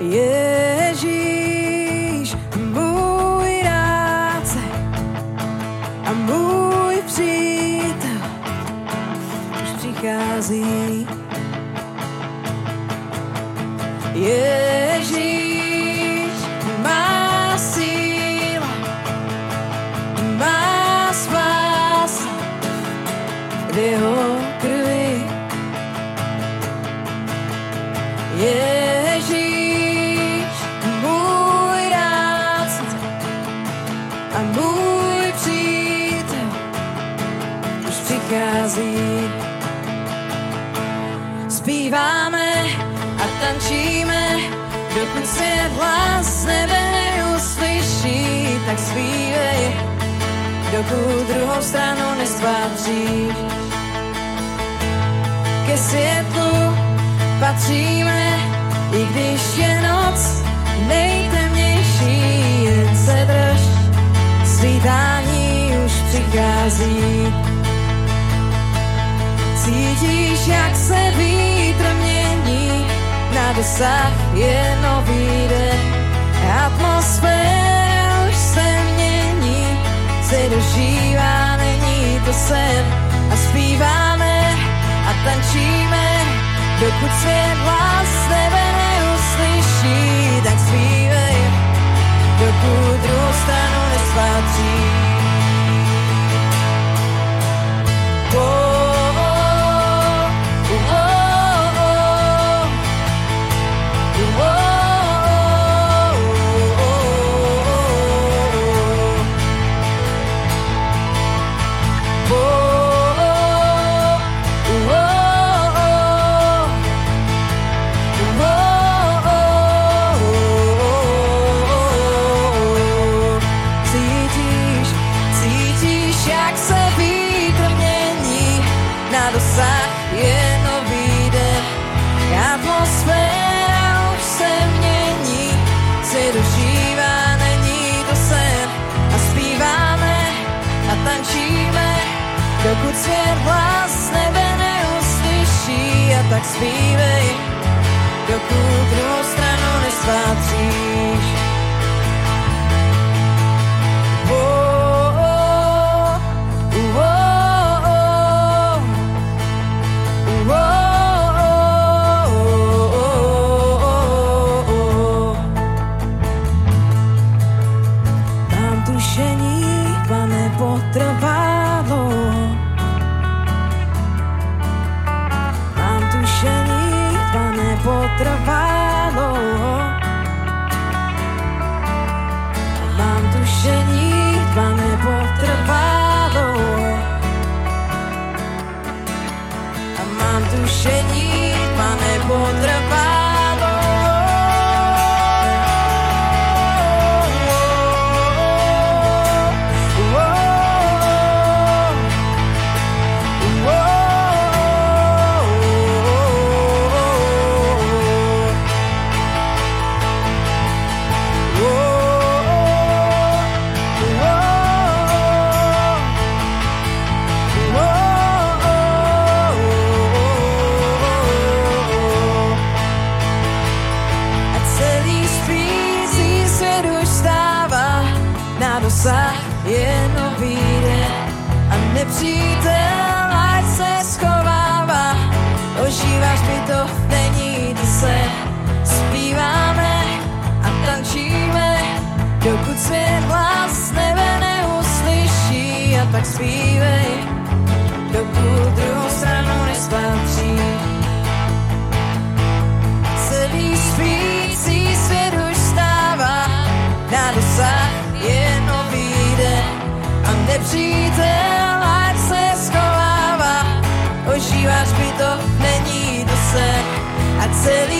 Ježíš, můj rádce a můj přítel už přichází. Zpívej, dokud druhou stranu nestváříš. Ke světlu patříme, i když je noc nejtemnější, jen se drž, svítání už přichází. Cítíš, jak se vítr mění, na dosah je nový den. Se dožívá, není to sen. A zpíváme a tančíme, dokud svět hlas nebe neuslyší, tak zpívej, dokud druhou stranu tak zpívej, dokud druhou stranu nespátříš. Zpívej, dokud druhou stranu nespatří. Celý spící svět už stává, na dosah je nový den. A nepřítel ať se schovává, ožíváš mi to, není to sen. A celý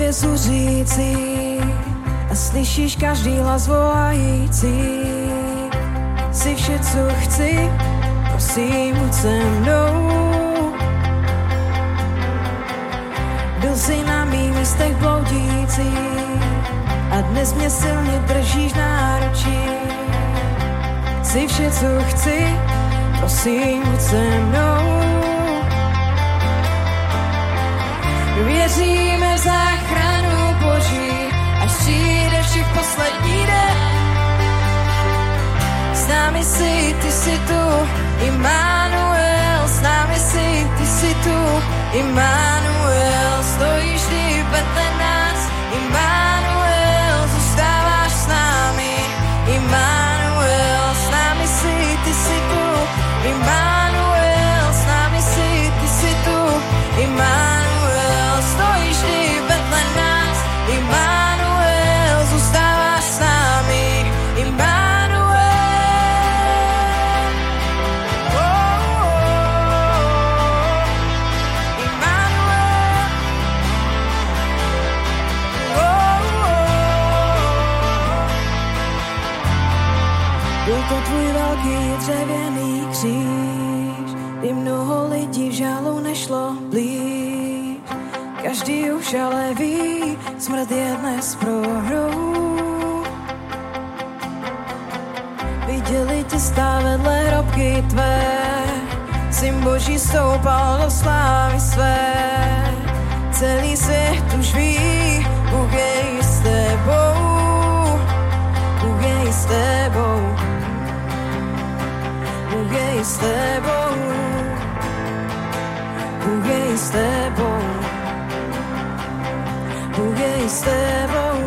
bitvě zuřící a slyšíš každý hlas volající. Jsi vše, co chci, prosím, buď se mnou. Byl jsi na mých místech bloudící a dnes mě silně držíš náručí. Jsi vše, co chci, prosím, buď se mnou. Věříme v záchranu Boží, až přijde všech poslední den. S námi jsi, ty jsi tu, Immanuel, s námi jsi, ty jsi tu, Immanuel, stojíš ty vedle nás, Immanuel, zůstáváš s námi, Immanuel, s námi jsi, ty jsi tu, Immanuel, Byl to tvůj velký dřevěný kříž, kdy mnoho lidí v žálu nešlo blíž. Každý už ale ví, smrt je dnes prohrou. Viděli tě stát vedle hrobky tvé, syn boží stoupal do slávy své. Celý svět už ví, Bůh je s tebou, Bůh je s tebou. Bůh je s tebou. Bůh je s tebou.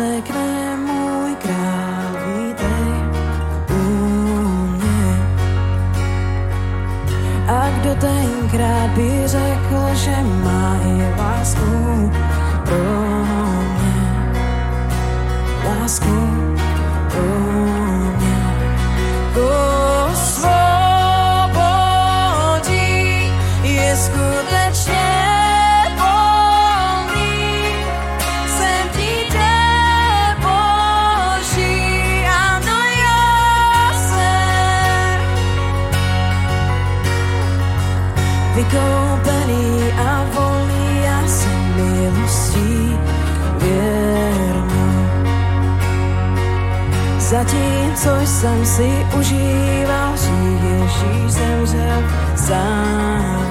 Řekne můj král, vítej u mě. A kdo tenkrát by řekl, že má i lásku pro Zatímco jsem si užíval, Ježíš zemřel sám.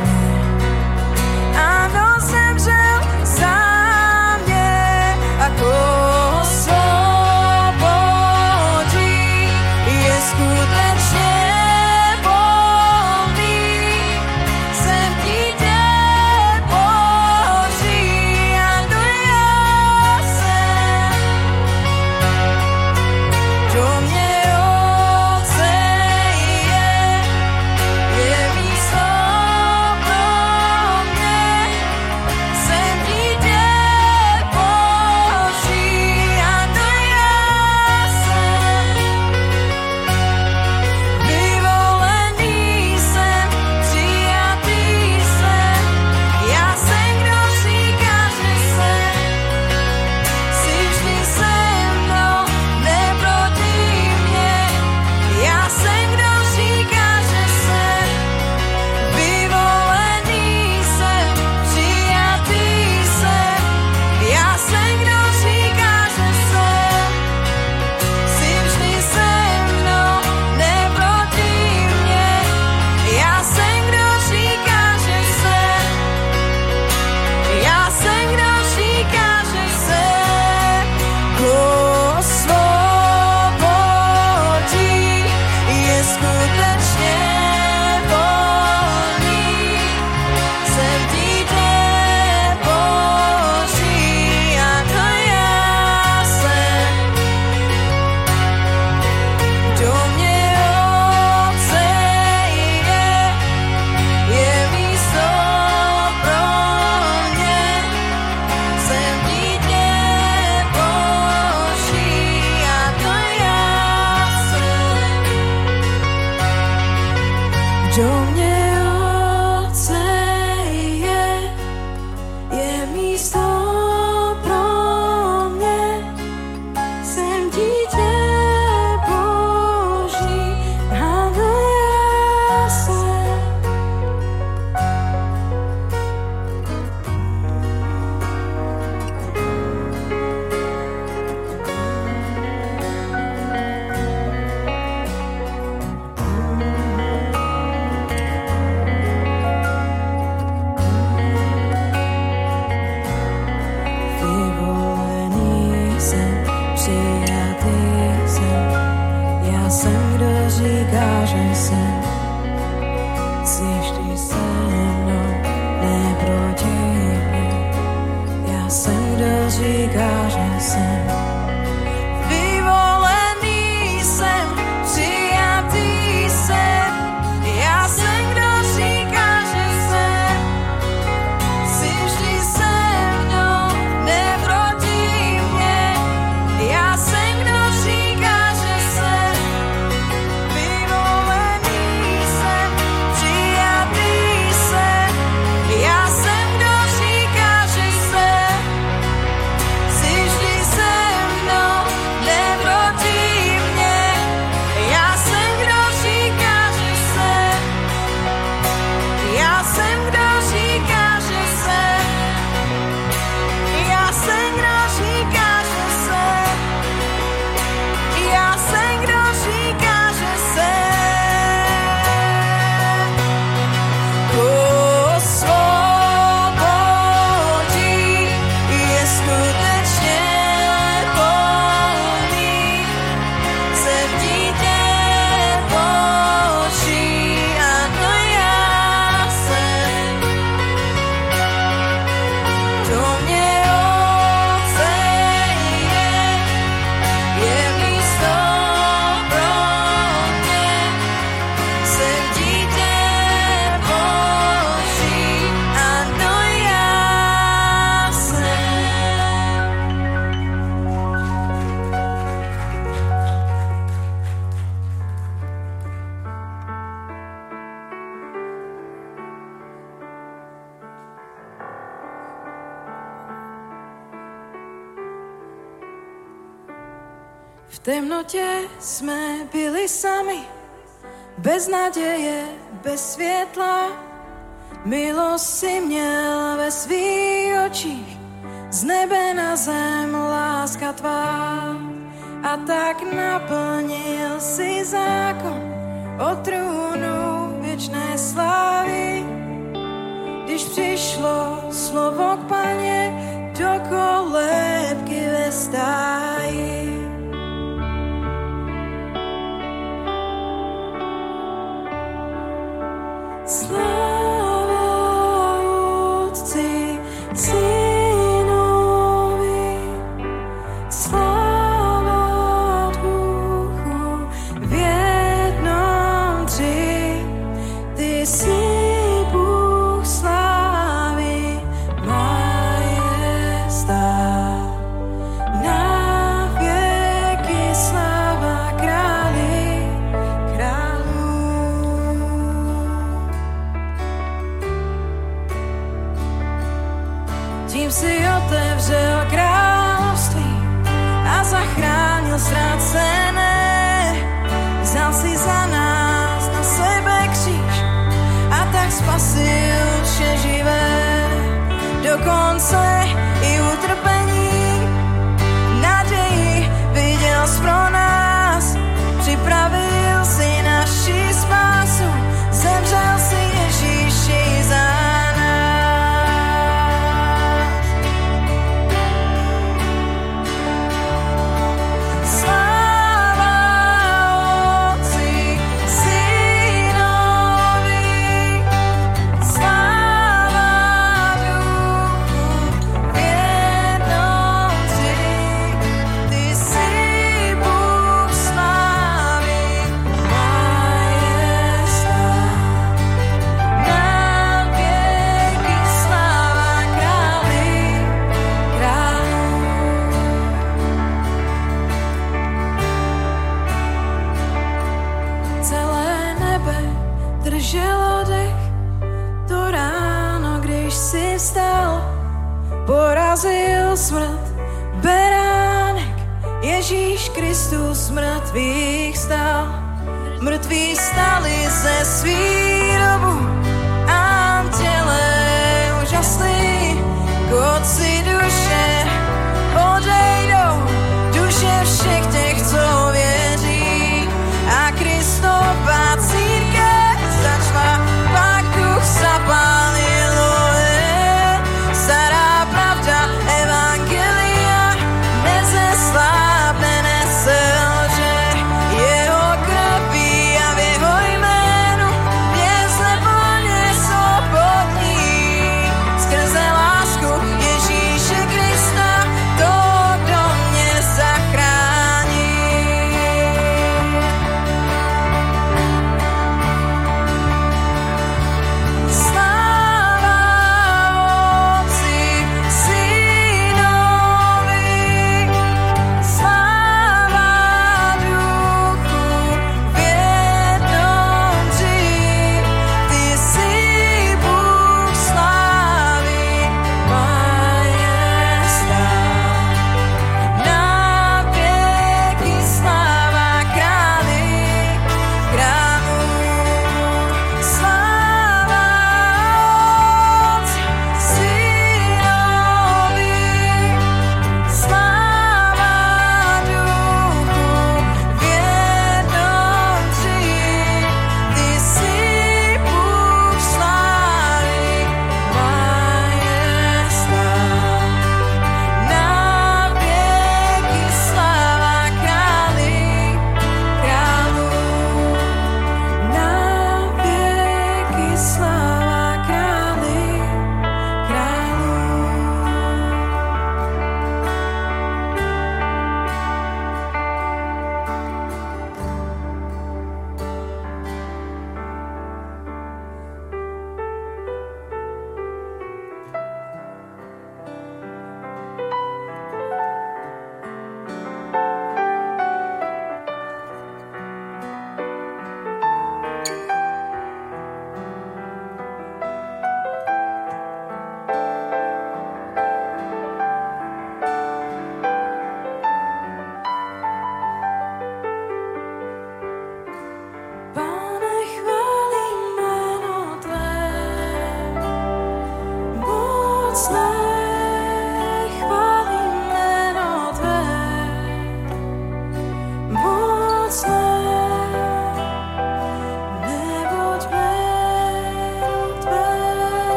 passe où je vais de conseils et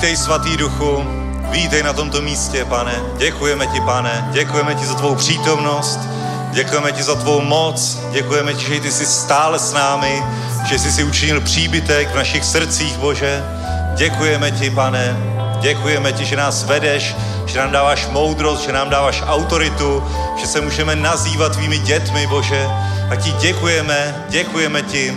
Vítej, svatý duchu, vítej na tomto místě, pane. Děkujeme ti, pane. Děkujeme ti za tvou přítomnost. Děkujeme ti za tvou moc. Děkujeme ti, že ty jsi stále s námi, že jsi si učinil příbytek v našich srdcích, Bože. Děkujeme ti, pane. Děkujeme ti, že nás vedeš, že nám dáváš moudrost, že nám dáváš autoritu, že se můžeme nazývat tvými dětmi, Bože. A ti děkujeme, děkujeme ti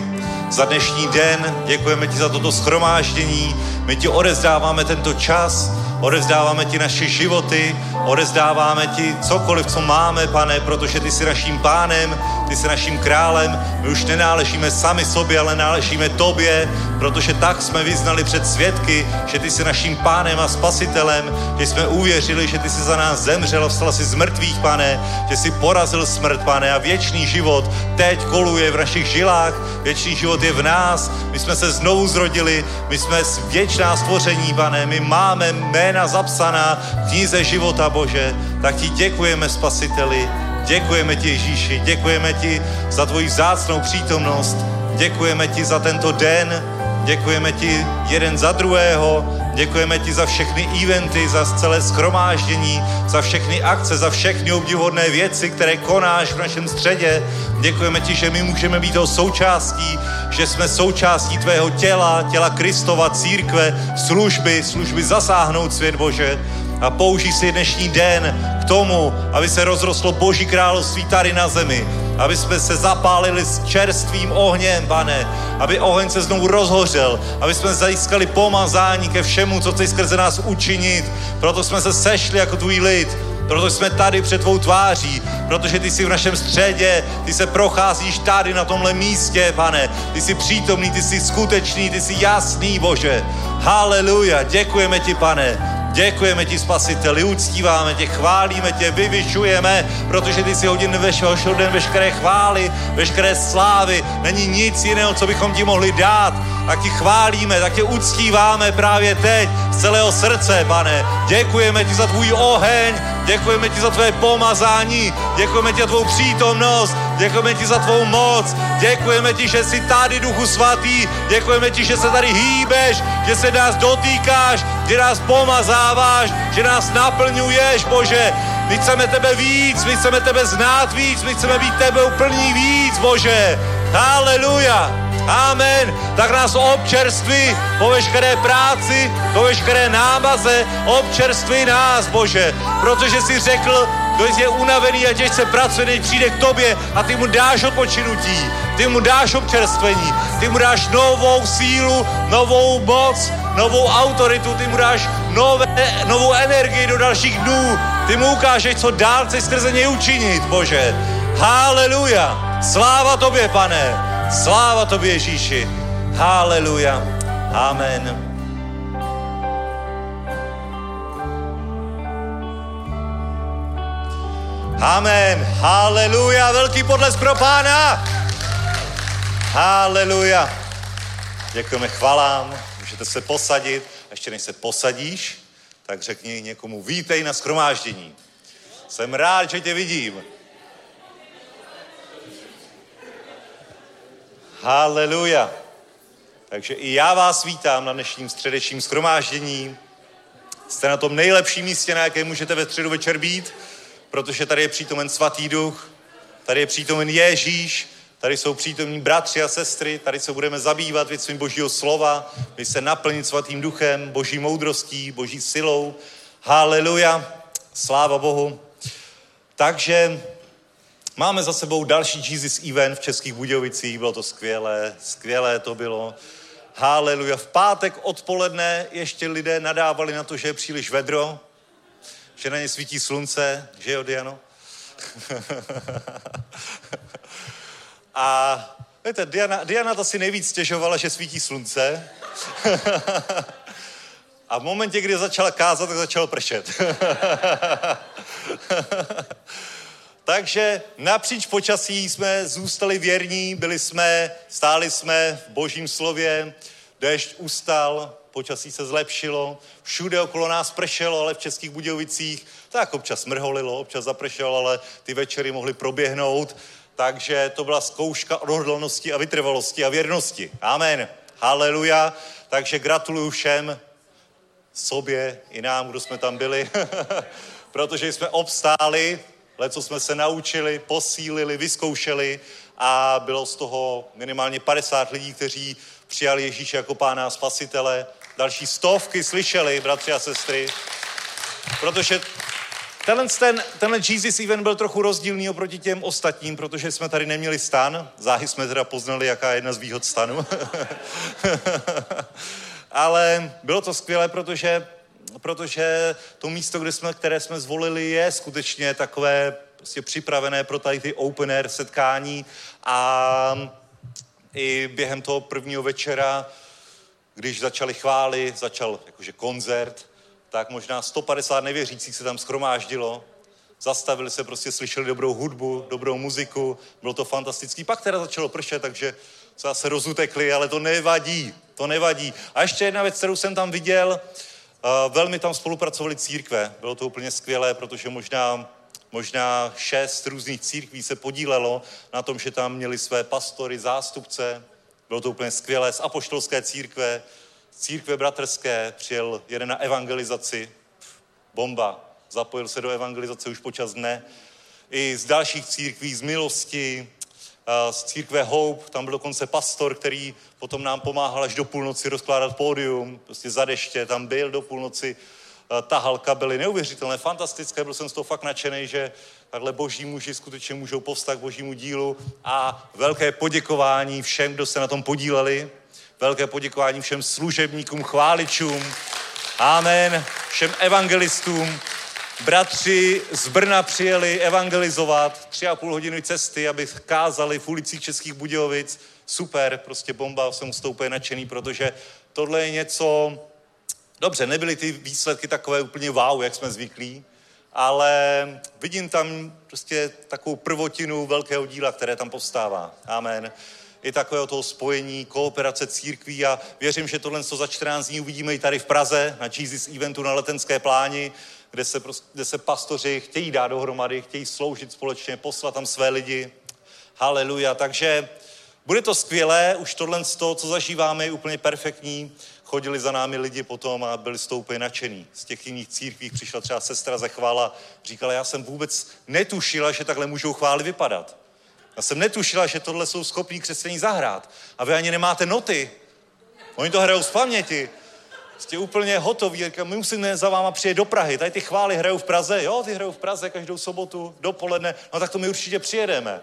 za dnešní den, děkujeme ti za toto schromáždění, my ti odezdáváme tento čas, odezdáváme ti naše životy, odezdáváme ti cokoliv, co máme, pane, protože ty jsi naším pánem, ty jsi naším králem, my už nenáležíme sami sobě, ale náležíme tobě, protože tak jsme vyznali před svědky, že ty jsi naším pánem a spasitelem, že jsme uvěřili, že ty jsi za nás zemřel a vstal si z mrtvých, pane, že jsi porazil smrt, pane, a věčný život teď koluje v našich žilách, věčný život je v nás, my jsme se znovu zrodili, my jsme věčná stvoření, pane, my máme jména zapsaná v knize života, Bože, tak ti děkujeme, spasiteli, děkujeme ti, Ježíši, děkujeme ti za tvoji vzácnou přítomnost, děkujeme ti za tento den, děkujeme ti jeden za druhého, děkujeme ti za všechny eventy, za celé schromáždění, za všechny akce, za všechny obdivodné věci, které konáš v našem středě. Děkujeme ti, že my můžeme být toho součástí, že jsme součástí tvého těla, těla Kristova, církve, služby, služby zasáhnout svět Bože a použij si dnešní den k tomu, aby se rozrostlo Boží království tady na zemi, aby jsme se zapálili s čerstvým ohněm, pane, aby oheň se znovu rozhořel, aby jsme získali pomazání ke všemu, co chceš skrze nás učinit. Proto jsme se sešli jako tvůj lid, proto jsme tady před tvou tváří, protože ty jsi v našem středě, ty se procházíš tady na tomhle místě, pane. Ty jsi přítomný, ty jsi skutečný, ty jsi jasný, Bože. Haleluja, děkujeme ti, pane. Děkujeme ti, spasiteli, uctíváme tě, chválíme tě, vyvyšujeme, protože ty jsi hodin vešel den veškeré chvály, veškeré slávy. Není nic jiného, co bychom ti mohli dát. Tak ti chválíme, tak tě uctíváme právě teď z celého srdce, pane. Děkujeme ti za tvůj oheň, děkujeme ti za tvé pomazání, děkujeme ti za tvou přítomnost, děkujeme ti za tvou moc, děkujeme ti, že jsi tady, Duchu Svatý, děkujeme ti, že se tady hýbeš, že se nás dotýkáš, že nás pomazáváš, že nás naplňuješ, Bože. My chceme tebe víc, my chceme tebe znát víc, my chceme být tebe úplný víc, Bože. Haleluja. Amen. Tak nás občerství po veškeré práci, po veškeré námaze, občerství nás, Bože. Protože jsi řekl, kdo je unavený a těžce pracuje, než přijde k tobě a ty mu dáš odpočinutí, ty mu dáš občerstvení, ty mu dáš novou sílu, novou moc, novou autoritu, ty mu dáš nové, novou energii do dalších dnů, ty mu ukážeš, co dál chceš skrze něj učinit, Bože. Haleluja. Sláva tobě, pane. Sláva tobě, Ježíši. Haleluja. Amen. Amen. Haleluja. Velký podles pro pána. Haleluja. Děkujeme chvalám. Můžete se posadit. Ještě než se posadíš, tak řekni někomu vítej na schromáždění. Jsem rád, že tě vidím. Haleluja. Takže i já vás vítám na dnešním středečním schromáždění. Jste na tom nejlepším místě, na jaké můžete ve středu večer být, protože tady je přítomen svatý duch, tady je přítomen Ježíš, tady jsou přítomní bratři a sestry, tady se budeme zabývat věcmi Božího slova, my se naplnit svatým duchem, Boží moudrostí, Boží silou. Haleluja, sláva Bohu. Takže máme za sebou další Jesus event v Českých Budějovicích, bylo to skvělé, skvělé to bylo. Haleluja. V pátek odpoledne ještě lidé nadávali na to, že je příliš vedro, že na ně svítí slunce, že jo, Diano? A víte, Diana, Diana to si nejvíc stěžovala, že svítí slunce. A v momentě, kdy začala kázat, tak začal pršet. Takže napříč počasí jsme zůstali věrní, byli jsme, stáli jsme v božím slově, dešť ustal, počasí se zlepšilo, všude okolo nás pršelo, ale v Českých Budějovicích tak občas mrholilo, občas zapršelo, ale ty večery mohly proběhnout, takže to byla zkouška odhodlanosti a vytrvalosti a věrnosti. Amen. Haleluja. Takže gratuluju všem, sobě i nám, kdo jsme tam byli, protože jsme obstáli, co jsme se naučili, posílili, vyzkoušeli a bylo z toho minimálně 50 lidí, kteří přijali Ježíše jako pána a spasitele. Další stovky slyšeli, bratři a sestry, protože Tenhle, ten, tenhle Jesus event byl trochu rozdílný oproti těm ostatním, protože jsme tady neměli stan. Záhy jsme teda poznali, jaká je jedna z výhod stanu. Ale bylo to skvělé, protože, protože to místo, kde jsme, které jsme zvolili, je skutečně takové prostě připravené pro tady ty open air setkání a i během toho prvního večera, když začali chvály, začal jakože koncert, tak možná 150 nevěřících se tam schromáždilo, zastavili se, prostě slyšeli dobrou hudbu, dobrou muziku, bylo to fantastický. Pak teda začalo pršet, takže se zase rozutekli, ale to nevadí, to nevadí. A ještě jedna věc, kterou jsem tam viděl, uh, velmi tam spolupracovali církve. Bylo to úplně skvělé, protože možná, možná šest různých církví se podílelo na tom, že tam měli své pastory, zástupce. Bylo to úplně skvělé z apoštolské církve, církve bratrské, přijel jeden na evangelizaci, bomba, zapojil se do evangelizace už počas dne. I z dalších církví, z milosti, z církve Hope, tam byl dokonce pastor, který potom nám pomáhal až do půlnoci rozkládat pódium, prostě za deště, tam byl do půlnoci, tahal kabely, neuvěřitelné, fantastické, byl jsem z toho fakt nadšený, že takhle boží muži skutečně můžou povstat k božímu dílu a velké poděkování všem, kdo se na tom podíleli, Velké poděkování všem služebníkům, chváličům. Amen. Všem evangelistům. Bratři z Brna přijeli evangelizovat tři a půl hodiny cesty, aby kázali v ulicích Českých Budějovic. Super, prostě bomba, jsem úplně nadšený, protože tohle je něco... Dobře, nebyly ty výsledky takové úplně wow, jak jsme zvyklí, ale vidím tam prostě takovou prvotinu velkého díla, které tam povstává. Amen i takového toho spojení, kooperace církví a věřím, že tohle co za 14 dní uvidíme i tady v Praze na Jesus Eventu na Letenské pláni, kde se, kde se pastoři chtějí dát dohromady, chtějí sloužit společně, poslat tam své lidi. Haleluja. Takže bude to skvělé, už tohle z toho, co zažíváme, je úplně perfektní. Chodili za námi lidi potom a byli z toho úplně nadšený. Z těch jiných církví přišla třeba sestra ze chvála, říkala, já jsem vůbec netušila, že takhle můžou chvály vypadat. Já jsem netušila, že tohle jsou schopní křesťaní zahrát. A vy ani nemáte noty. Oni to hrajou z paměti. Jste úplně hotoví. My musíme za váma přijet do Prahy. Tady ty chvály hrajou v Praze. Jo, ty hrajou v Praze každou sobotu, dopoledne. No tak to my určitě přijedeme.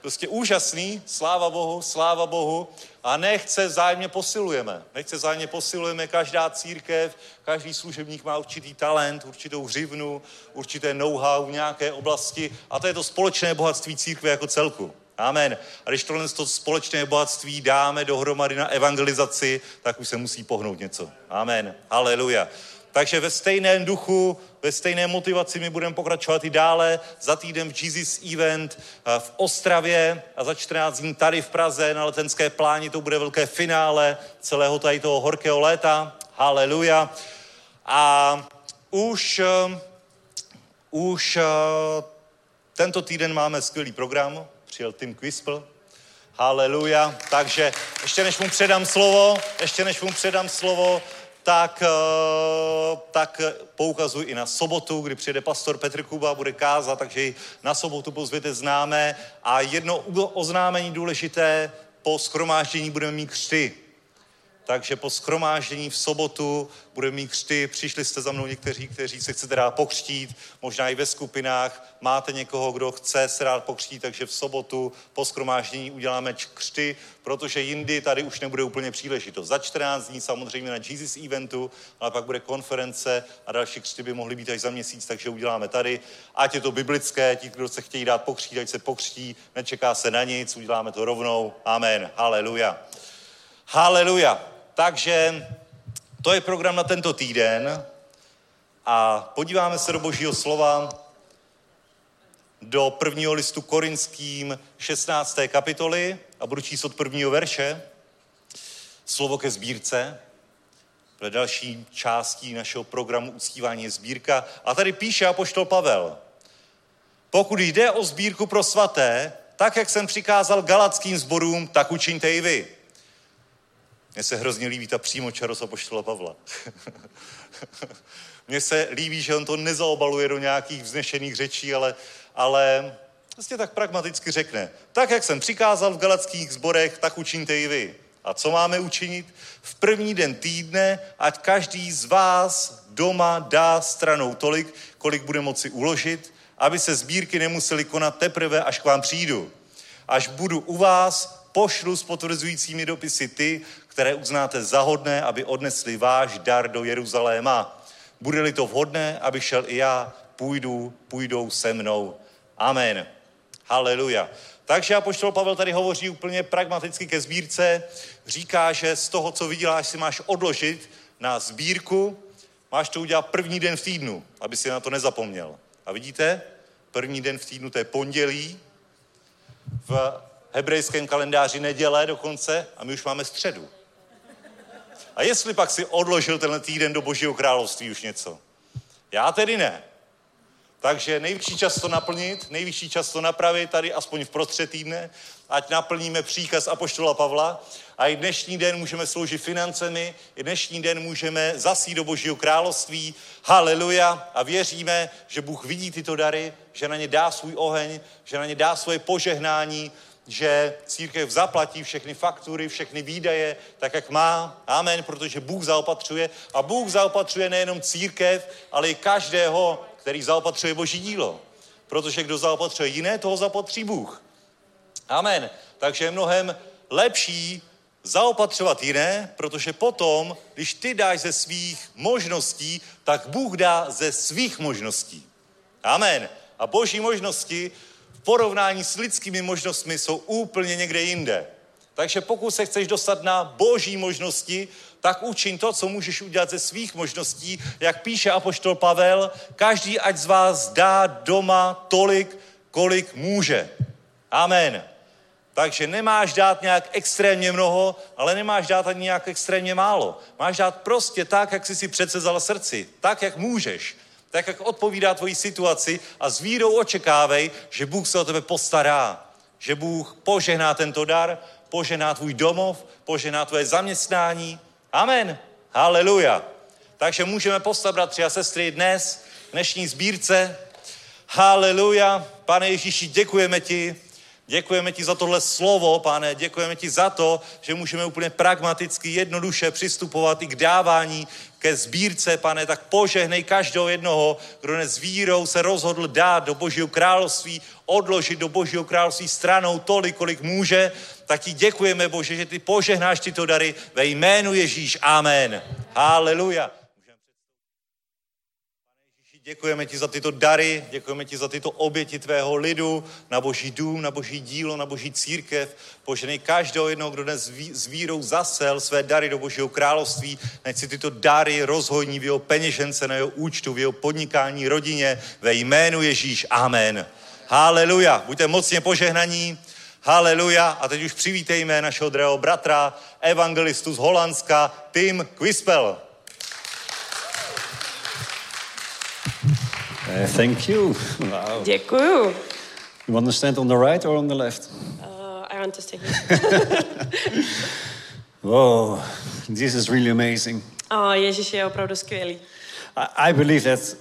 Prostě úžasný, sláva Bohu, sláva Bohu. A nechce zájemně posilujeme. Nechce zájemně posilujeme, každá církev, každý služebník má určitý talent, určitou hřivnu, určité know-how v nějaké oblasti a to je to společné bohatství církve jako celku. Amen. A když tohle to společné bohatství dáme dohromady na evangelizaci, tak už se musí pohnout něco. Amen. Haleluja. Takže ve stejném duchu, ve stejné motivaci my budeme pokračovat i dále. Za týden v Jesus Event eh, v Ostravě a za 14 dní tady v Praze na letenské pláni. To bude velké finále celého tady toho horkého léta. Haleluja. A už, eh, už eh, tento týden máme skvělý program. Přijel Tim Quispel, Haleluja. Takže ještě než mu předám slovo, ještě než mu předám slovo, tak, eh, tak poukazuji i na sobotu, kdy přijede pastor Petr Kuba, bude kázat, takže i na sobotu pozvěte známé. A jedno oznámení důležité, po schromáždění budeme mít křty. Takže po schromáždění v sobotu budeme mít křty. Přišli jste za mnou někteří, kteří se chcete dát pokřtít, možná i ve skupinách. Máte někoho, kdo chce se dát pokřtít, takže v sobotu po schromáždění uděláme křty, protože jindy tady už nebude úplně příležitost. Za 14 dní samozřejmě na Jesus eventu, ale pak bude konference a další křty by mohly být až za měsíc, takže uděláme tady. Ať je to biblické, ti, kdo se chtějí dát pokřtít, ať se pokřtí, nečeká se na nic, uděláme to rovnou. Amen. Haleluja. Haleluja. Takže to je program na tento týden a podíváme se do božího slova do prvního listu korinským 16. kapitoly a budu číst od prvního verše. Slovo ke sbírce. Pro další částí našeho programu uctívání je sbírka. A tady píše apoštol Pavel. Pokud jde o sbírku pro svaté, tak jak jsem přikázal galackým zborům, tak učiňte i vy. Mně se hrozně líbí ta přímočarost apoštola Pavla. Mně se líbí, že on to nezaobaluje do nějakých vznešených řečí, ale, ale prostě tak pragmaticky řekne. Tak, jak jsem přikázal v galackých zborech, tak učiňte i vy. A co máme učinit? V první den týdne, ať každý z vás doma dá stranou tolik, kolik bude moci uložit, aby se sbírky nemuseli konat teprve, až k vám přijdu. Až budu u vás, pošlu s potvrzujícími dopisy ty, které uznáte za hodné, aby odnesli váš dar do Jeruzaléma. Bude-li to vhodné, aby šel i já, půjdu, půjdou se mnou. Amen. Haleluja. Takže apoštol Pavel tady hovoří úplně pragmaticky ke sbírce. Říká, že z toho, co vyděláš, si máš odložit na sbírku. Máš to udělat první den v týdnu, aby si na to nezapomněl. A vidíte, první den v týdnu to je pondělí, v hebrejském kalendáři neděle dokonce a my už máme středu. A jestli pak si odložil tenhle týden do Božího království už něco? Já tedy ne. Takže nejvyšší čas to naplnit, nejvyšší čas to napravit tady aspoň v prostřed týdne, ať naplníme příkaz Apoštola Pavla a i dnešní den můžeme sloužit financemi, i dnešní den můžeme zasít do Božího království, haleluja, a věříme, že Bůh vidí tyto dary, že na ně dá svůj oheň, že na ně dá svoje požehnání, že církev zaplatí všechny faktury, všechny výdaje, tak jak má. Amen, protože Bůh zaopatřuje. A Bůh zaopatřuje nejenom církev, ale i každého, který zaopatřuje Boží dílo. Protože kdo zaopatřuje jiné, toho zapatří Bůh. Amen. Takže je mnohem lepší zaopatřovat jiné, protože potom, když ty dáš ze svých možností, tak Bůh dá ze svých možností. Amen. A boží možnosti porovnání s lidskými možnostmi jsou úplně někde jinde. Takže pokud se chceš dostat na boží možnosti, tak učiň to, co můžeš udělat ze svých možností, jak píše apoštol Pavel, každý ať z vás dá doma tolik, kolik může. Amen. Takže nemáš dát nějak extrémně mnoho, ale nemáš dát ani nějak extrémně málo. Máš dát prostě tak, jak jsi si přece vzal srdci. Tak, jak můžeš. Tak, jak odpovídá tvojí situaci a s vírou očekávej, že Bůh se o tebe postará. Že Bůh požehná tento dar, požehná tvůj domov, požehná tvoje zaměstnání. Amen. Haleluja. Takže můžeme postavit, bratři a sestry, dnes, v dnešní sbírce. Haleluja. Pane Ježíši, děkujeme ti, Děkujeme ti za tohle slovo, pane, děkujeme ti za to, že můžeme úplně pragmaticky, jednoduše přistupovat i k dávání, ke sbírce, pane, tak požehnej každého jednoho, kdo dnes vírou se rozhodl dát do Božího království, odložit do Božího království stranou tolik, kolik může, tak ti děkujeme, Bože, že ty požehnáš tyto dary ve jménu Ježíš. Amen. Haleluja. Děkujeme ti za tyto dary, děkujeme ti za tyto oběti tvého lidu, na boží dům, na boží dílo, na boží církev. Poženej každého jednoho, kdo dnes s vírou zasel své dary do božího království, nech si tyto dary rozhojní v jeho peněžence, na jeho účtu, v jeho podnikání, rodině, ve jménu Ježíš. Amen. Haleluja. Buďte mocně požehnaní. Haleluja. A teď už přivítejme našeho drahého bratra, evangelistu z Holandska, Tim Quispel. Uh, thank you. Wow. Děkuju. You want to stand on the right or on the left? Uh, I want to stay here. Whoa, this is really amazing. Oh, Ježíš je opravdu skvělý. I, I believe that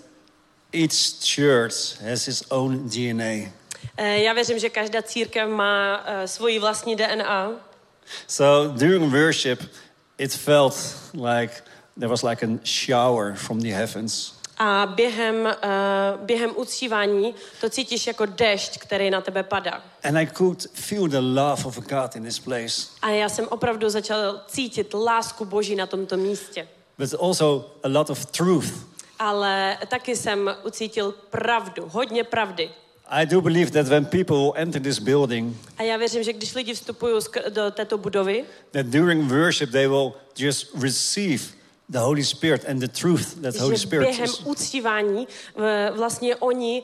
each church has its own DNA. Uh, já věřím, že každá církev má uh, svoji vlastní DNA. So during worship, it felt like there was like a shower from the heavens. A během, uh, během uctívání to cítíš jako dešť, který na tebe padá. And I could feel the love of God in this place. A já jsem opravdu začal cítit lásku Boží na tomto místě. But also a lot of truth. Ale taky jsem ucítil pravdu, hodně pravdy. I do believe that when people enter this building, a já věřím, že když lidi vstupují do této budovy, that during worship they will just receive the Holy Spirit and the truth that Holy Spirit během is. uctívání eh, vlastně oni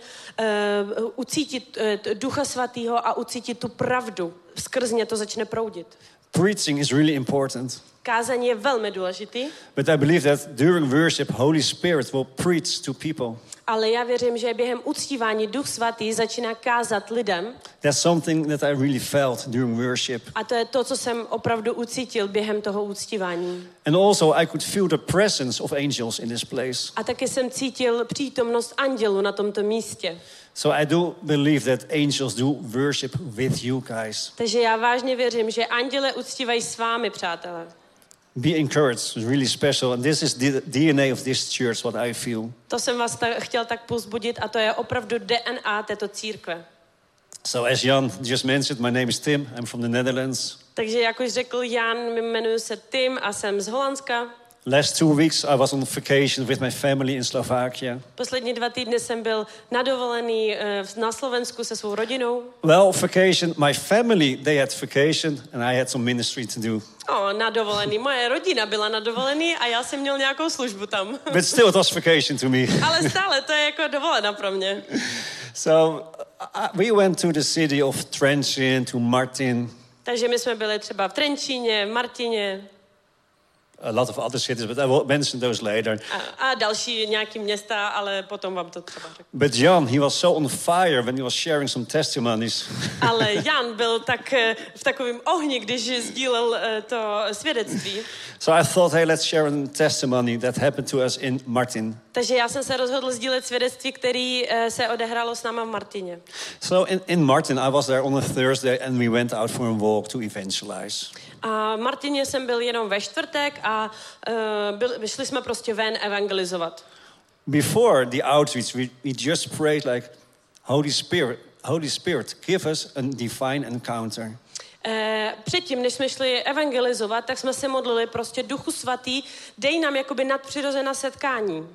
uh, ucítí uh, Ducha Svatého a ucítí tu pravdu. Skrz ně to začne proudit. Preaching is really important. Kázání je velmi důležitý, But I believe that during worship, Holy Spirit will preach to people. ale já věřím, že během uctívání Duch Svatý začíná kázat lidem That's something that I really felt during worship. a to je to, co jsem opravdu ucítil během toho uctívání. And also, I could feel the presence of angels in this place. A taky jsem cítil přítomnost andělu na tomto místě. So I do believe that angels do worship with you guys. Takže já vážně věřím, že anděle uctívají s vámi, přátelé. Be encouraged, it's really special. And this is the DNA of this church, what I feel. To jsem vás ta, chtěl tak pozbudit a to je opravdu DNA této církve. So, as Jan just mentioned, my name is Tim. I'm from the Netherlands. Takže jak už řekl Jan, jmenuji se Tim a jsem z Holandska. Last two weeks, I was on vacation with my family in Slovakia. Poslední dva týdny jsem byl na dovolený eh, na Slovensku se svou rodinou. Well, vacation, my family, they had vacation, and I had some ministry to do. O, na dovolený. Moje rodina byla na dovolený a já jsem měl nějakou službu tam. But still, it was vacation to me. Ale stále to je jako dovolená pro mě. So, uh, we went to the city of Trenčín, to Martin, Takže my jsme byli třeba v Trenčíně, v Martině a lot of other cities, but I will mention those later. a, a další nějaký města, ale potom vám to třeba řeknu. But Jan, he was so on fire when he was sharing some testimonies. Ale Jan byl tak eh, v takovém ohni, když sdílel eh, to svědectví. so I thought, hey, let's share a testimony that happened to us in Martin. Takže já jsem se rozhodl sdílet svědectví, který eh, se odehrálo s náma v Martině. So in, in Martin, I was there on a Thursday, and we went out for a walk to evangelize. A Martině jsem byl jenom ve čtvrtek a uh, byl, šli jsme prostě ven evangelizovat. Before the outreach, we, we just prayed like, Holy Spirit, Holy Spirit, give us a divine encounter. Eh, předtím, než jsme šli evangelizovat, tak jsme se modlili prostě Duchu Svatý, dej nám jakoby nadpřirozená setkání.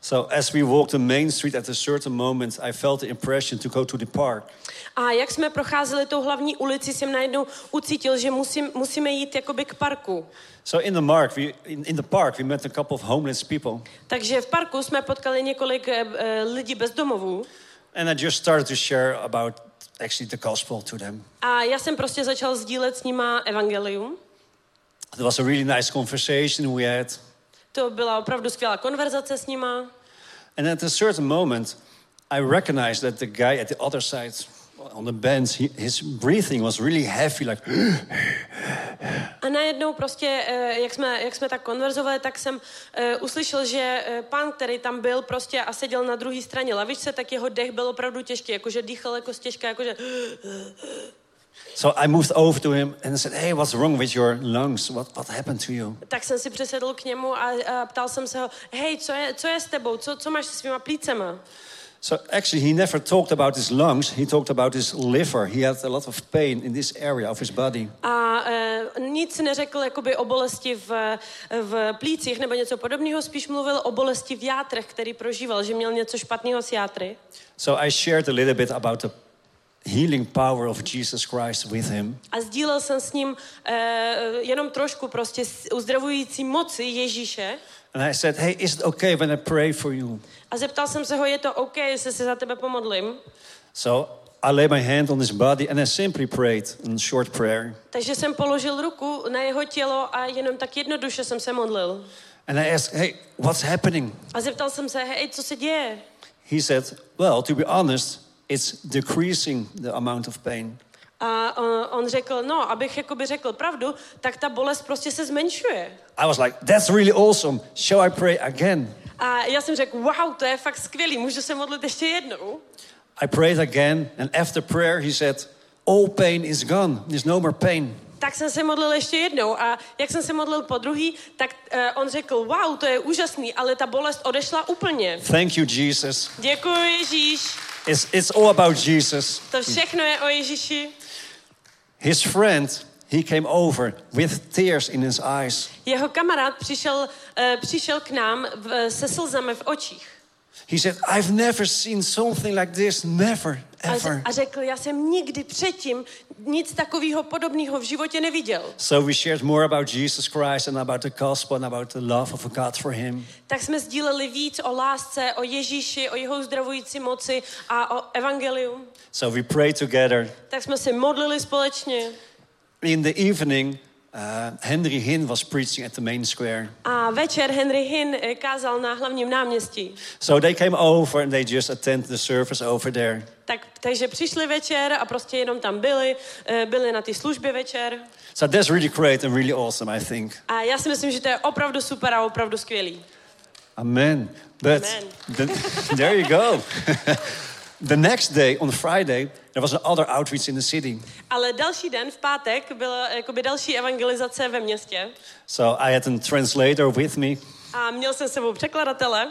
So as we walked the main street at a certain moment, I felt the impression to go to the park. A jak jsme procházeli tou hlavní ulici, jsem najednou ucítil, že musím, musíme jít jakoby k parku. So in the, mark, we, in, in the park, we met a couple of homeless people. Takže v parku jsme potkali několik eh, lidí bez domovů And I just started to share about actually the gospel to them. a já jsem prostě začal sdílet s nima evangelium. It was a really nice conversation we had. To byla opravdu skvělá konverzace s nima. And at a certain moment, I recognized that the guy at the other side on the bench, he, his breathing was really heavy, like, A najednou prostě, eh, jak jsme, jak jsme tak konverzovali, tak jsem eh, uslyšel, že eh, pán, který tam byl prostě a seděl na druhé straně lavičce, tak jeho dech byl opravdu těžký, jakože dýchal jako těžké, jakože... so I moved over to him and said, hey, what's wrong with your lungs? What, what happened to you? Tak jsem si přesedl k němu a, a ptal jsem se ho, hej, co je, co je s tebou, co, co máš se svýma plícema? So actually, he never talked about his lungs. He talked about his liver. He had a lot of pain in this area of his body. A e, nic neřekl jakoby o bolesti v, v plících nebo něco podobného, spíš mluvil o bolesti v játrech, který prožíval, že měl něco špatného s játry. So I shared a little bit about the healing power of Jesus Christ with him. A sdílel jsem s ním e, jenom trošku prostě uzdravující moci Ježíše. And I said, hey, is it okay when I pray for you? A zeptal jsem se ho, je to OK, jestli se za tebe pomodlím? So I lay my hand on his body and I simply prayed a short prayer. Takže jsem položil ruku na jeho tělo a jenom tak jednoduše jsem se modlil. And I asked, hey, what's happening? A zeptal jsem se, hej, co se děje? He said, well, to be honest, it's decreasing the amount of pain. A on, on řekl, no, abych jakoby řekl pravdu, tak ta bolest prostě se zmenšuje. I was like, that's really awesome. Shall I pray again? A já jsem řekl, wow, to je fakt skvělý, můžu se modlit ještě jednou? I prayed again, and after prayer, he said, all pain is gone. There's no more pain. Tak jsem se modlil ještě jednou a jak jsem se modlil po druhý, tak uh, on řekl, wow, to je úžasný, ale ta bolest odešla úplně. Thank you, Jesus. Děkuji Ježíš, It's, it's all about Jesus. to všechno je o Ježíši. His friend, he came over with tears in his eyes. Jeho kamarád přišel, uh, přišel k nám v, se slzami v očích. He said, I've never seen something like this, never, ever. a řekl, já jsem nikdy předtím nic takového podobného v životě neviděl. So we shared more about Jesus Christ and about the gospel and about the love of God for him. Tak jsme sdíleli víc o lásce, o Ježíši, o jeho uzdravující moci a o evangelium. So we prayed together. Tak jsme se modlili společně. In the evening, uh, Henry Hinn was preaching at the main square. A večer Henry Hinn eh, kázal na hlavním náměstí. So they came over and they just attended the service over there. Tak, takže přišli večer a prostě jenom tam byli, eh, byli na té službě večer. So that's really great and really awesome, I think. A já si myslím, že to je opravdu super a opravdu skvělý. Amen. But Amen. The, there you go. the next day, on Friday, there was another outreach in the city. Ale další den, v pátek, byla jakoby další evangelizace ve městě. So I had a translator with me, A měl jsem s sebou překladatele.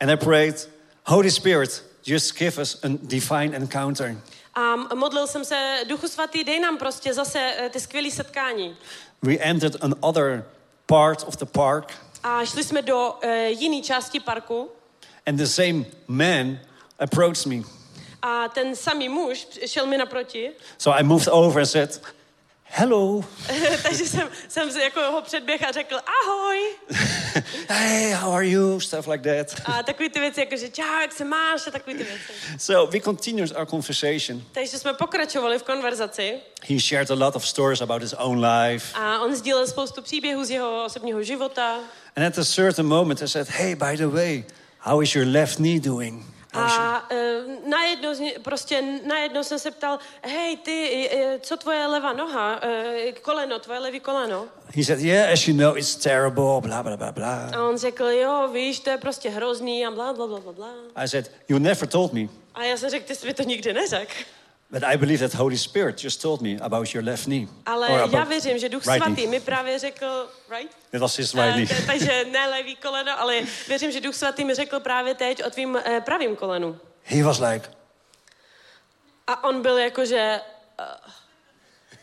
and I prayed, Holy Spirit, just give us a divine encounter. A modlil jsem se, Duchu svatý, dej nám prostě zase eh, ty skvělé setkání. We entered another part of the park, A šli jsme do uh, jiné části parku and the same man approached me. a ten samý muž šel mi naproti, So I moved over and said, Hello. takže jsem, jsem se jako ho předběh a řekl ahoj. hey, how are you? Stuff like that. A takový ty věci, jako že čau, jak se máš a takový ty věci. So we continued our conversation. Takže jsme pokračovali v konverzaci He shared a lot of stories about his own life. a on sdílel spoustu příběhů z jeho osobního života. And at a certain moment, I said, Hey, by the way, how is your left knee doing? A uh, najednou, prostě najednou jsem se ptal, hej ty, eh, co tvoje levá noha, koleno, tvoje levý koleno? He said, Yeah, as you know, it's terrible, blah, blah, blah, blah. A on řekl, jo, víš, to je prostě hrozný a bla, bla, bla, bla, bla. I said, You never told me. A já jsem řekl, ty jsi mi to nikdy neřekl. But I believe that Holy Spirit just told me about your left knee. Ale já věřím, že Duch right Svatý knee. mi právě řekl, right? It was his right Eh, knee. takže ne levý koleno, ale věřím, že Duch Svatý mi řekl právě teď o tvým eh, pravým kolenu. He was like, A on byl jako, že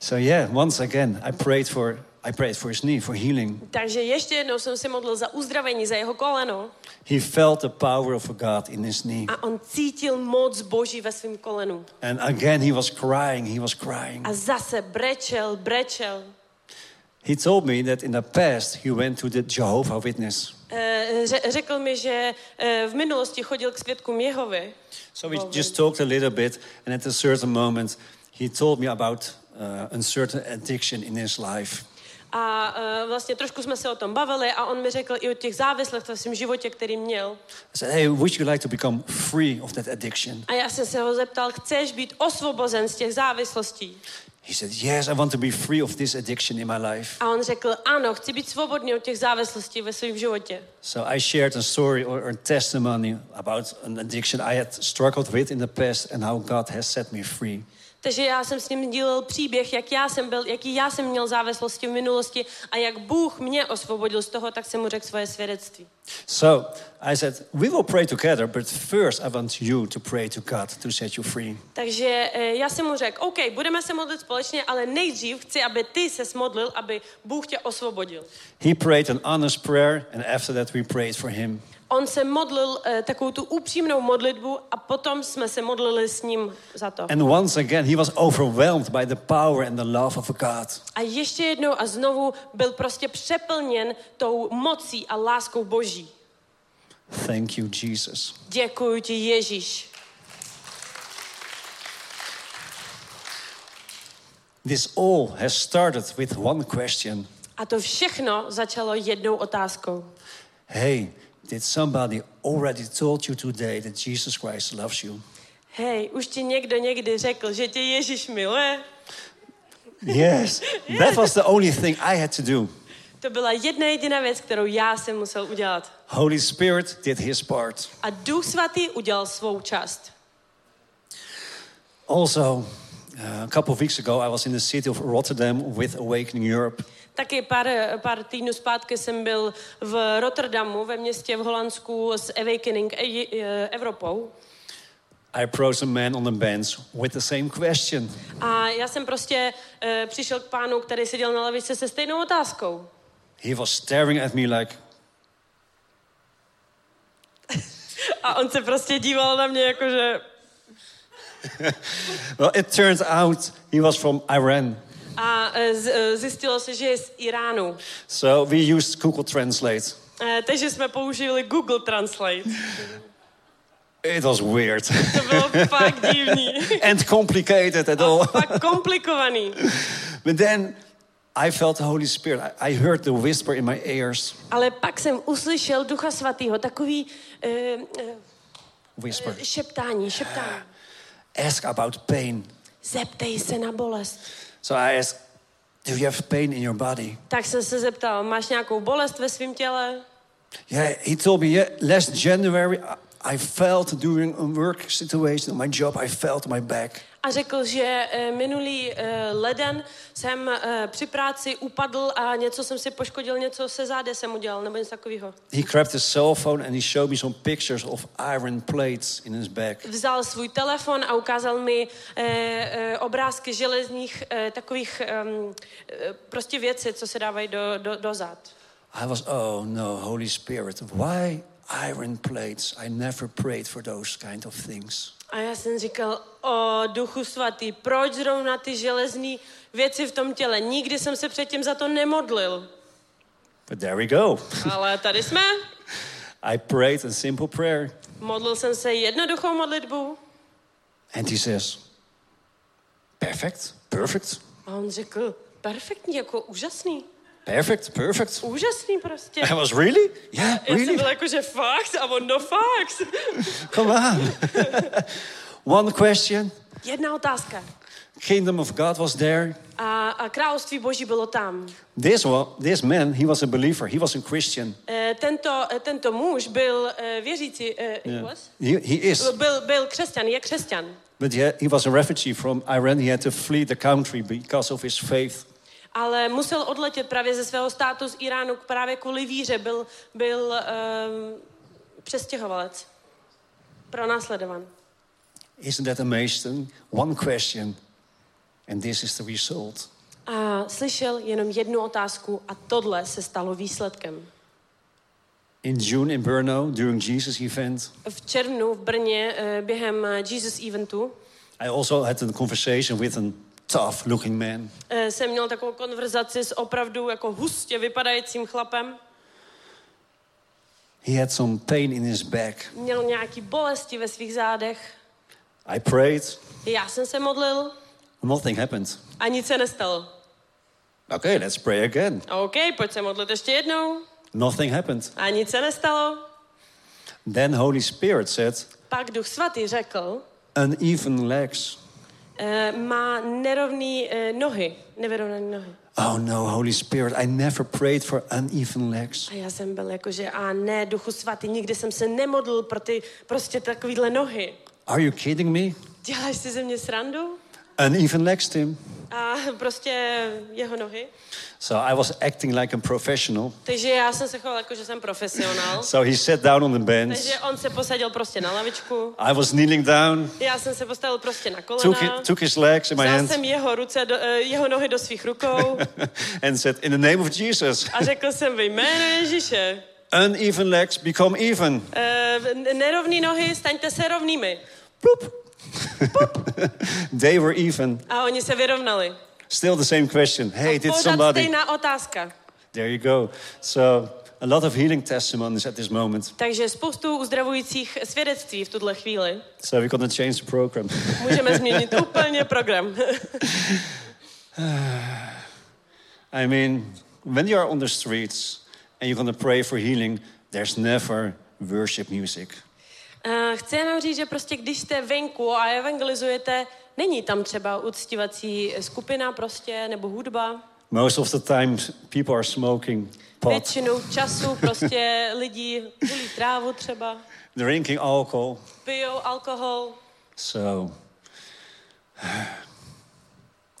So yeah, once again, I prayed for I prayed for his knee for healing. Takže ještě jednou jsem si modlil za uzdravení, za jeho koleno He felt the power of God in his knee. a on cítil moc Boží ve svém kolenu. And again he was crying, he was crying. A zase brečel, brečel. He told me that in the past he went to the Jehovah Witness. Eh, Řekl mi, že eh, v minulosti chodil k svědkům Jehovy. So we just talked a little bit and at a certain moment he told me about uh, a certain addiction in his life. A eh, vlastně trošku jsme se o tom bavili a on mi řekl i o těch závislech ve svém životě, který měl. I said, "Hey, would you like to become free of that addiction?" A já jsem se ho zeptal, chceš být osvobozen z těch závislostí? He said, "Yes, I want to be free of this addiction in my life." A on řekl, ano, chci být svobodný od těch závislostí ve svém životě. So I shared a story or a testimony about an addiction I had struggled with in the past and how God has set me free. Takže já jsem s ním dílel příběh, jak já jsem byl, jaký já jsem měl závislosti v minulosti a jak Bůh mě osvobodil z toho, tak jsem mu řekl svoje svědectví. So I said, we will pray together, but first I want you to pray to God to set you free. Takže eh, já jsem mu řekl, OK, budeme se modlit společně, ale nejdřív chci, aby ty se modlil, aby Bůh tě osvobodil. He prayed an honest prayer, and after that we prayed for him. On se modlil eh, takovou tu upřímnou modlitbu a potom jsme se modlili s ním za to. And once again, he was overwhelmed by the power and the love of God. A ještě jednou a znovu byl prostě přeplněn tou mocí a láskou Boží. Thank you, Jesus. Děkuji ti, Ježíš. This all has started with one question A to všechno začalo jednou otázkou. Hey, did somebody already told you today that Jesus Christ loves you? Hej, už ti někdo někdy řekl, že tě Ježíš miluje? Yes, that was the only thing I had to do. To byla jedna jediná věc, kterou já jsem musel udělat. Holy Spirit did his part. A Duch Svatý udělal svou část. Also, uh, a couple of weeks ago, I was in the city of Rotterdam with Awakening Europe. Taky pár, pár týdnů zpátky jsem byl v Rotterdamu, ve městě v Holandsku s Awakening E- e- Evropou. I approached a man on the bench with the same question. A já jsem prostě uh, přišel k pánu, který seděl na lavici se stejnou otázkou. He was staring at me like, A on se prostě díval na mě jakože... well, it turns out he was from Iran. A z, eh, zjistilo se, že je z Iránu. So we used Google Translate. Eh, takže jsme použili Google Translate. It was weird To bylo fakt divný. and complicated at all. Fakt komplikovaný. But then I felt the Holy Spirit. I, I heard the whisper in my ears. Ale pak jsem uslyšel Ducha Svatého, takový uh, uh, Whisper. šeptání, šeptání. Ask about pain. Zeptej se na bolest. So I asked, Do you have pain in your body? Tak jsem se zeptal, máš nějakou bolest ve svém těle? Yeah, he told me, yeah, last January I- felt during a work situation, my job, I felt my back. A řekl, že eh, minulý eh, leden jsem eh, při práci upadl a něco jsem si poškodil, něco se záde jsem udělal, nebo něco takového. He grabbed his cell phone and he showed me some pictures of iron plates in his back. Vzal svůj telefon a ukázal mi obrázky železných takových prostě věcí, co se dávají do, do, do zad. I was, oh no, Holy Spirit, why iron plates? I never prayed for those kind of things. A já jsem říkal, o duchu svatý, proč zrovna ty železné věci v tom těle? Nikdy jsem se předtím za to nemodlil. But there we go. Ale tady jsme. I prayed a simple prayer. Modlil jsem se jednoduchou modlitbu. And he says, Perfect, perfect, A on řekl, perfektní, jako úžasný. Perfect, perfect. Úžasný prostě. I was really? Yeah, Já jsem really? byl jako, že fakt, a on no fakt. Come on. One question. Jedna otázka. Kingdom of God was there. A, a království boží bylo tam. This one, this man, he was a believer. He was a Christian. E, tento, tento muž byl e, věřící, e, he was? He, he is. Byl, byl křesťan, je křesťan. But he, he was a refugee from Iran. He had to flee the country because of his faith. Ale musel odletět právě ze svého státu z Iránu právě kvůli víře. Byl, byl um, přestěhovalec. Pronásledovan. Isn't that amazing? One question, and this is the result. A slyšel jenom jednu otázku a tohle se stalo výsledkem. In June in Brno, during Jesus event, V červnu v Brně eh, během eh, Jesus eventu I also had a conversation with a tough looking man. eh, jsem měl takovou konverzaci s opravdu jako hustě vypadajícím chlapem. He had some pain in his back. Měl nějaký bolesti ve svých zádech. I prayed, Já jsem se modlil nothing happened. a nic se nestalo. Okay, let's pray again. OK, pojď se modlit ještě jednou. Nothing happened. A nic se nestalo. Then Holy Spirit said, Pak Duch Svatý řekl, uneven legs. Eh, má nerovný eh, nohy, nevyrovnané nohy. Oh no, Holy Spirit, I never prayed for uneven legs. A já jsem byl jako, že a ne, Duchu Svatý, nikdy jsem se nemodlil pro ty prostě takovýhle nohy. Are you kidding me? Děláš si ze mě srandu? Uneven legs, Tim. A prostě jeho nohy. So I was acting like a professional. Takže já jsem se choval jako, že jsem profesionál. So he sat down on the bench. Takže on se posadil prostě na lavičku. I was kneeling down, Já jsem se postavil prostě na took, kolena. it, took his legs in my hands, jsem jeho, ruce do, eh, jeho nohy do svých rukou and said, In the name of Jesus, a řekl jsem ve jménu Ježíše. uneven legs become even. Eh, nerovný nohy, staňte se rovnými. Bloop. they were even. A oni se vyrovnali. Still the same question. Hey, did somebody? stejná otázka. There you go. So a lot of healing testimonies at this moment. Takže spoustu uzdravujících svědectví v tuhle chvíli. So we're to change the program. Můžeme změnit úplně program. I mean, when you are on the streets and you're to pray for healing, there's never worship music. Eh, Chci jenom říct, že prostě když jste venku a evangelizujete, není tam třeba uctívací skupina prostě, nebo hudba. Most of the time, people are smoking pot, Většinou času prostě lidi hulí trávu třeba, drinking alcohol. pijou alkohol. So,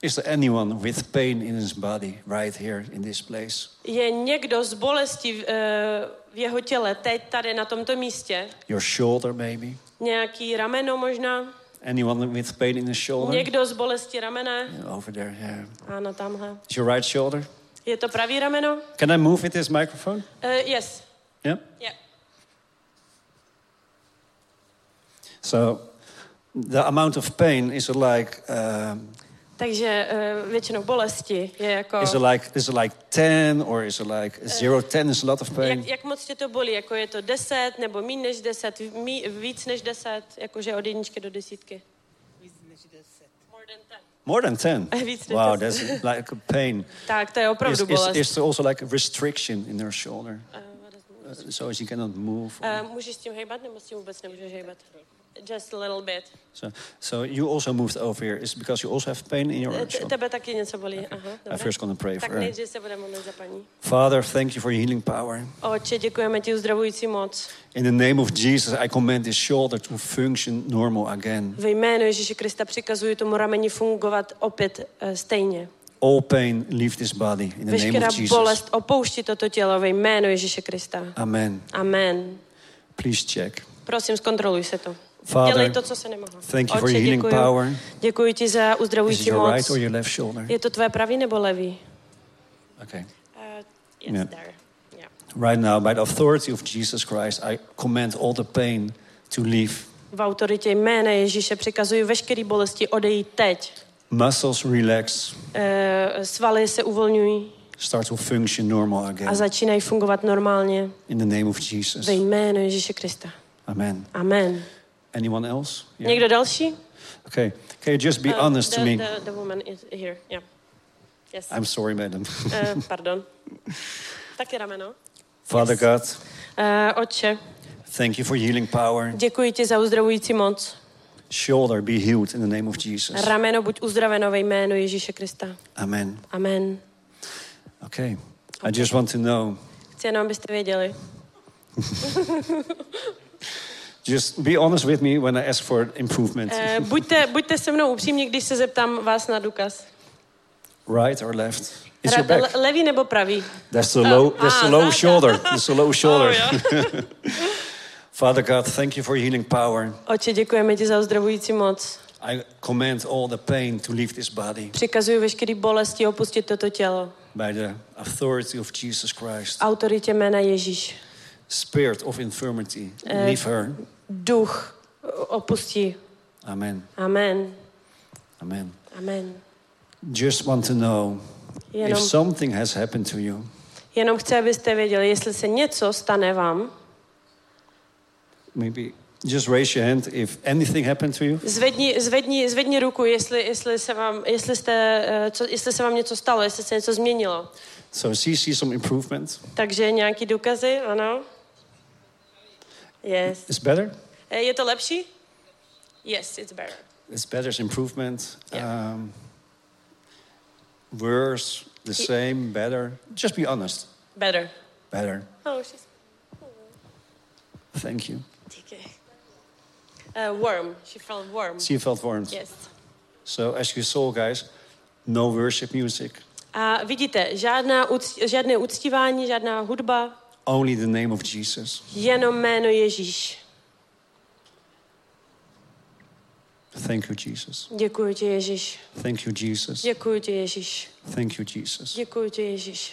is there anyone with pain in his body right here in this place? Je někdo z bolesti v, eh, v jeho těle teď tady na tomto místě? Your shoulder, maybe? Nějaký rameno možná? Anyone with pain in the shoulder? Někdo z bolesti ramene? Over there, yeah. Ano, tamhle. Is your right shoulder? Je to pravý rameno? Can I move with this microphone? Uh, yes. Yeah. Yeah. So, the amount of pain is like um, Takže uh, většinou bolesti je jako... is it like is it like ten or is it like zero? Ten is a lot of pain. Jak, jak moc tě to bolí? Jako je to 10 nebo méně než 10, mí, víc než 10, jakože od jedničky do desítky? Víc než 10. More than 10. More than 10. Víc než Wow, that's like a pain. Tak to je opravdu is, bolest. is there also like a restriction in her shoulder? Uh, so she cannot move? or- Uh, můžeš s tím hejbat, nebo s tím vůbec nemůžeš hejbat? Just a little bit. so, so you also moved over here. Is because you also have pain in your Eh, shoulder? tebe taky něco bolí. I'm first going to pray for her. nejdřív se budeme modlit za paní. Father, thank you for your healing power. Oče, děkujeme ti uzdravující moc. In the name of Jesus, I command this shoulder to function normal again. Ve jménu Ježíše Krista přikazuji tomu rameni fungovat opět eh, stejně. All pain, leave this body in the name of Jesus. bolest opouští toto tělo ve jménu Ježíše Krista. Amen. Amen. Please check. Prosím, zkontroluj se to. Father, Dělej to, co se nemohlo. Thank you for your healing děkuji. power. Děkuji ti za Is it uzdravující your moc. right or your left shoulder? Je to tvé pravý nebo levý? Okay. Uh, yes, Yeah. there. Yeah. Right now, by the authority of Jesus Christ, I command all the pain to leave. V autoritě jména Ježíše přikazuji veškerý bolesti odejít teď. Muscles relax, Uh, svaly se uvolňují start to function normal a again. začínají fungovat normálně In the name of Jesus. ve jménu Ježíše Krista. Amen. Amen. Anyone else? Yeah. Někdo další? Okay. Can you just be Uh, honest the, to me? The, the woman is here. Yeah. Yes. I'm sorry, madam. Uh, pardon. Taky rameno. Father God, Uh, otče, thank you for healing power. děkuji ti za uzdravující moc. Shoulder be healed in the name of Jesus. Rameno buď uzdraveno ve jménu Ježíše Krista. Amen. Amen. Okay. I just want to know. Chci jenom, abyste věděli. Just be honest with me when I ask for improvement. Uh, buďte, buďte se mnou upřímní, když se zeptám vás na důkaz. Right or left? It's your back. le- levý nebo pravý? That's the low. That's the ah, low shoulder. That's the low shoulder. Oh, jo. Father God, thank you for healing power. Oče, děkujeme ti za uzdravující moc. I command all the pain to leave this body Přikazuji veškerý bolesti opustit toto tělo. by the authority of Jesus Christ. Autoritě jména Ježíš. Spirit of infirmity, leave her. Duch opustí. Amen. Amen. Amen. Amen. Just want to know if Jenom, something has happened to you. jenom chci, abyste věděli, jestli se něco stane vám, Maybe just raise your hand if anything happened to you. zvedni, zvedni, zvedni ruku, jestli, jestli, se vám, jestli, jste, eh, co, jestli se vám něco stalo, jestli se něco změnilo. So see, see some improvement. Takže nějaký důkazy, ano? Yes. It's better. Eh, Je to lepší? Yes, it's better. It's better. It's improvement. Yeah. Um, worse, the same, better. Just be honest. Better. Better. Oh, she's... Thank you. Díky. Uh, warm. She felt warm. She felt warm. Yes. So as you saw, guys, no worship music, A vidíte, žádná, uc- žádné uctívání, žádná hudba, only the name of Jesus. jenom jméno Ježíš. Thank you, Jesus. Děkuji ti, Ježíš. Thank you, Jesus. Děkuji ti, Ježíš. Thank you, Jesus. Děkuji ti, Ježíš.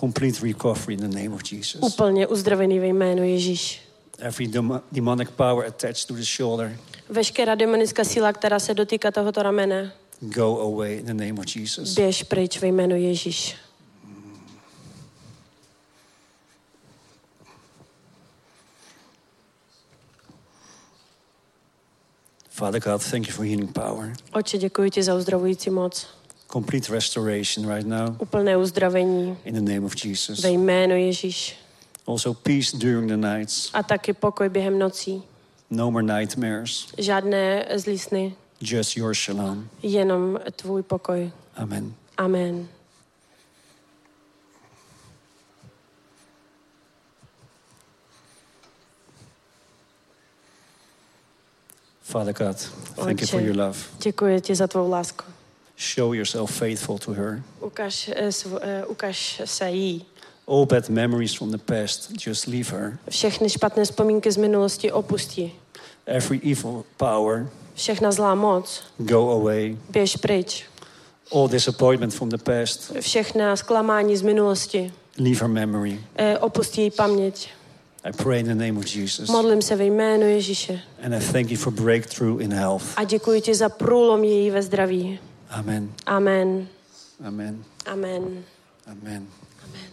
Complete recovery in the name of Jesus. Úplně uzdravený ve jménu Ježíš. Every dem- demonic power attached to the shoulder, Veškerá demonická síla, která se dotýká tohoto ramene, go away in the name of Jesus. běž pryč ve jménu Ježíš. Father God, thank you for healing power. Oče, děkuji ti za uzdravující moc. Complete restoration right now Úplné uzdravení in the name of Jesus. ve jménu Ježíš. Also, peace during the nights. A taky pokoj během nocí. No more nightmares. Žádné zlý sny, Just your shalom. jenom tvůj pokoj. Amen. Amen. Father God, thank you for your love. Děkuji ti za tvou lásku. Show yourself faithful to her. Ukaž, eh, eh, ukaž se jí. All bad memories from the past, just leave her. Všechny špatné vzpomínky z minulosti opustí. Every evil power, Všechna zlá moc, go away. běž pryč. All disappointment from the past, Všechna zklamání z minulosti, leave her memory. eh, opustí její paměť. I pray in the name of Jesus. Modlím se ve jménu Ježíše. And I thank you for breakthrough in health. A děkuji ti za průlom její ve zdraví. Amen. Amen. Amen. Amen. Amen. Amen.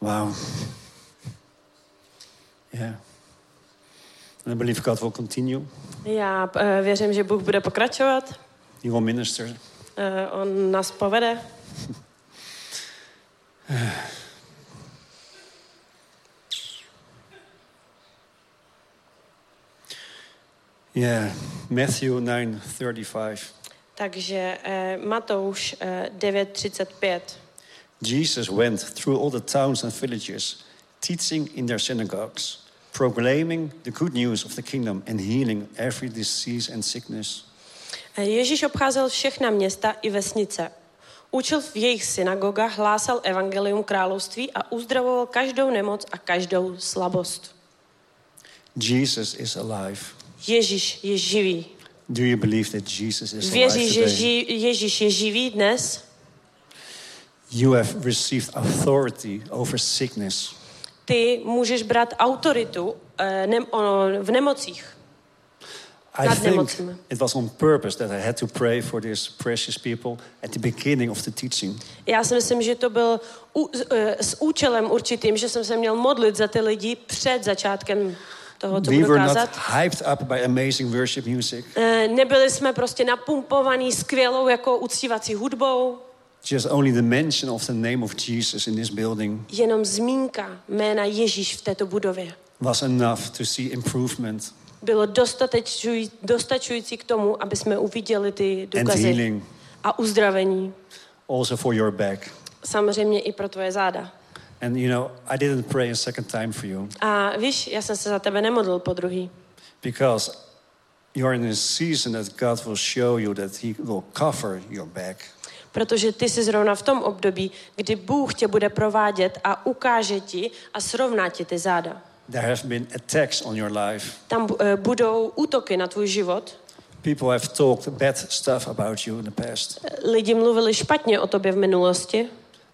Wow. Yeah. And I believe God will continue. Já věřím, že Bůh bude pokračovat. He will minister. Uh, on nás povede. Yeah, Matthew 9:35. Takže uh, Matouš uh, 9.35. Jesus went through all the towns and villages, teaching in their synagogues, proclaiming the good news of the kingdom and healing every disease and sickness. Ježíš obcházel všechna města i vesnice. Učil v jejich synagogách, hlásal evangelium království a uzdravoval každou nemoc a každou slabost. Jesus is alive. Ježíš je živý. Do you believe that Jesus is alive Věříš, že today? ži- Ježíš je živý dnes? You have received authority over sickness. Ty můžeš brát autoritu eh, v nemocích. I Not think it was on purpose that I had to pray for these precious people at the beginning of the teaching. Já si myslím, že to byl u, eh, s účelem určitým, že jsem se měl modlit za ty lidi před začátkem toho, co We budu were not kázat. hyped up by amazing worship music. Eh, Nebyli jsme prostě napumpovaní skvělou jako uctívací hudbou, Just only the mention of the name of Jesus in this building jenom zmínka jména Ježíš v této budově. was enough to see improvement Bylo dostatečuj, dostačující k tomu, aby jsme uviděli ty and důkazy healing a uzdravení. also for your back. Samozřejmě i pro tvoje záda. And you know, I didn't pray a second time for you A víš, já jsem se za tebe nemodlil po druhý, because you're in a season that God will show you that He will cover your back. Protože ty jsi zrovna v tom období, kdy Bůh tě bude provádět a ukáže ti a srovná ti ty záda. There have been attacks on your life. Tam eh, budou útoky na tvůj život. People have talked bad stuff about you in the past. Lidi mluvili špatně o tobě v minulosti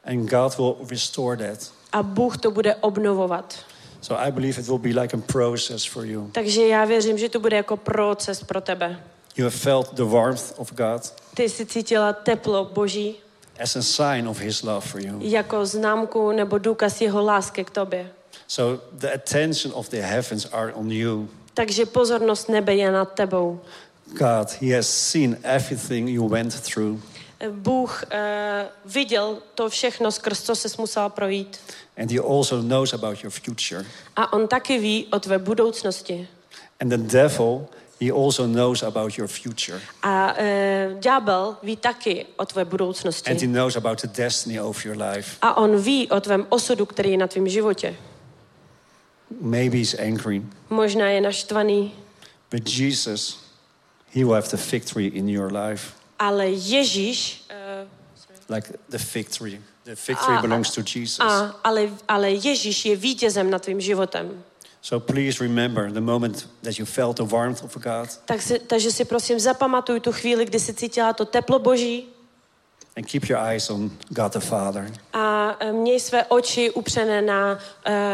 And God will restore that. a Bůh to bude obnovovat. So I believe it will be like a process for you. Takže já věřím, že to bude jako proces pro tebe. You have felt the warmth of God Ty jsi cítila teplo Boží as a sign of His love for you. jako známku nebo důkaz jeho lásky k tobě. So the attention of the heavens are on you. Takže pozornost nebe je nad tebou. God, He has seen everything you went through, Bůh uh, viděl to všechno, skrz co se musela projít. and He also knows about your future. A on taky ví o tvé budoucnosti. And the devil, he also knows about your future. A uh, ďábel ví taky o tvé And he knows about the destiny of your life. A on ví o tvém osudu, který je na tvém životě. Maybe he's angry, Možná je naštvaný, but Jesus, he will have the victory in your life. ale Ježíš, uh, Like the victory. The victory A- belongs to Jesus. a, ale, ale Ježíš je vítězem nad tvým životem. So please remember the moment that you felt the warmth of God Tak si, takže si prosím zapamatuj tu chvíli, kdy jsi cítila to teplo Boží and keep your eyes on God the Father. a měj své oči upřené na,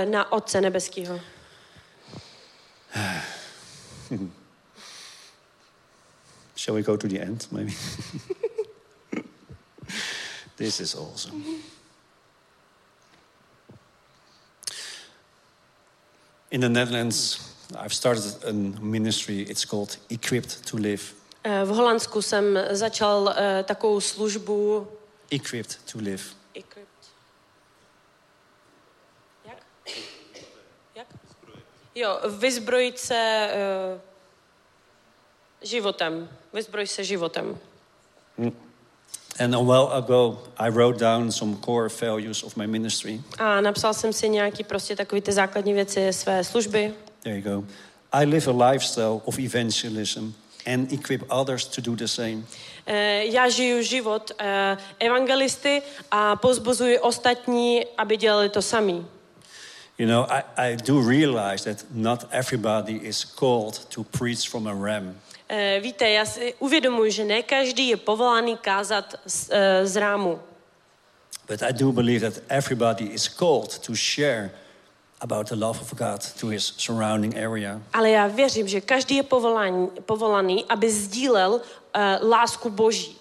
na Otce nebeského. Shall we go to the end, maybe? this is awesome. Mhm. In the Netherlands, I've started a ministry. It's called Equipped to Live. Eh, V Holandsku jsem začal eh, takovou službu Equipped to live. Equipped. Jak? Jak? Jo, vyzbrojit se uh, životem. Vyzbroj se životem. And a while ago, I wrote down some core values of my ministry. A napsal jsem si nějaký prostě takový ty základní věci své služby. There you go. I live a lifestyle of evangelism and equip others to do the same. Eh, Já žiju život eh, evangelisty a pozbuzuji ostatní, aby dělali to samý. You know, I, I do realize that not everybody is called to preach from a ram. Eh, Víte, já si uvědomuji, že ne každý je povolání kázat z, eh, z rámu. But I do believe that everybody is called to share about the love of God to his surrounding area. Ale já věřím, že každý je povolání, povolaný, aby sdílel uh, lásku Boží.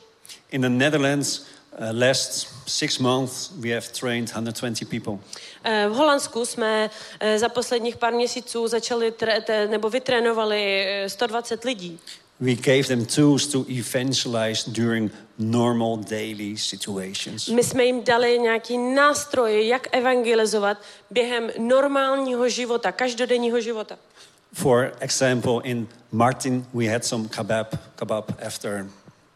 In the Netherlands, Uh, last six months, we have trained 120 people. Eh, V Holandsku jsme eh, za posledních pár měsíců začali tre, nebo vytrénovali eh, 120 lidí. We gave them tools to evangelize during normal daily situations. My jsme jim dali nějaký nástroj, jak evangelizovat během normálního života, každodenního života. For example, in Martin, we had some kebab, kebab after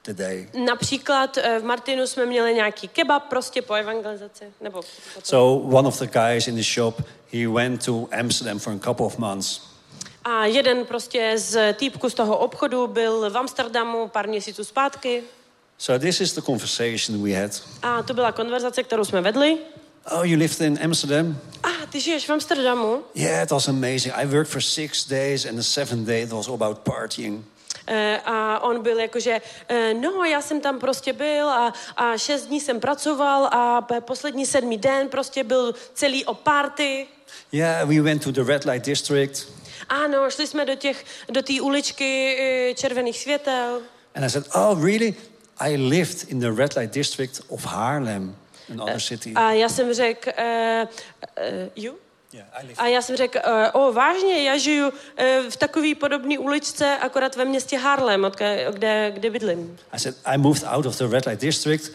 the day. Například eh, v Martinu jsme měli nějaký kebab prostě po evangelizaci. Nebo. So one of the guys in the shop, he went to Amsterdam for a couple of months. A jeden prostě z týpku z toho obchodu byl v Amsterdamu pár měsíců zpátky. So this is the conversation we had. A to byla konverzace, kterou jsme vedli. Oh, you lived in Amsterdam? A ty žiješ v Amsterdamu? Yeah, it was amazing. I worked for six days, and the seventh day it was all about partying. Eh, A on byl jakože, eh, no já jsem tam prostě byl a, a šest dní jsem pracoval a poslední sedmý den prostě byl celý o party. Yeah, we went to the red light district, Ano, šli jsme do těch, do té uličky eh, červených světel. and I said, "Oh, really? I lived in the red light district of Haarlem, another city." A já jsem řekl, uh, uh, you? A já jsem řekl, uh, o vážně, já žiju uh, v takové podobné uličce, akorát ve městě Harlem, kde, kde bydlím. I said, "I moved out of the red light district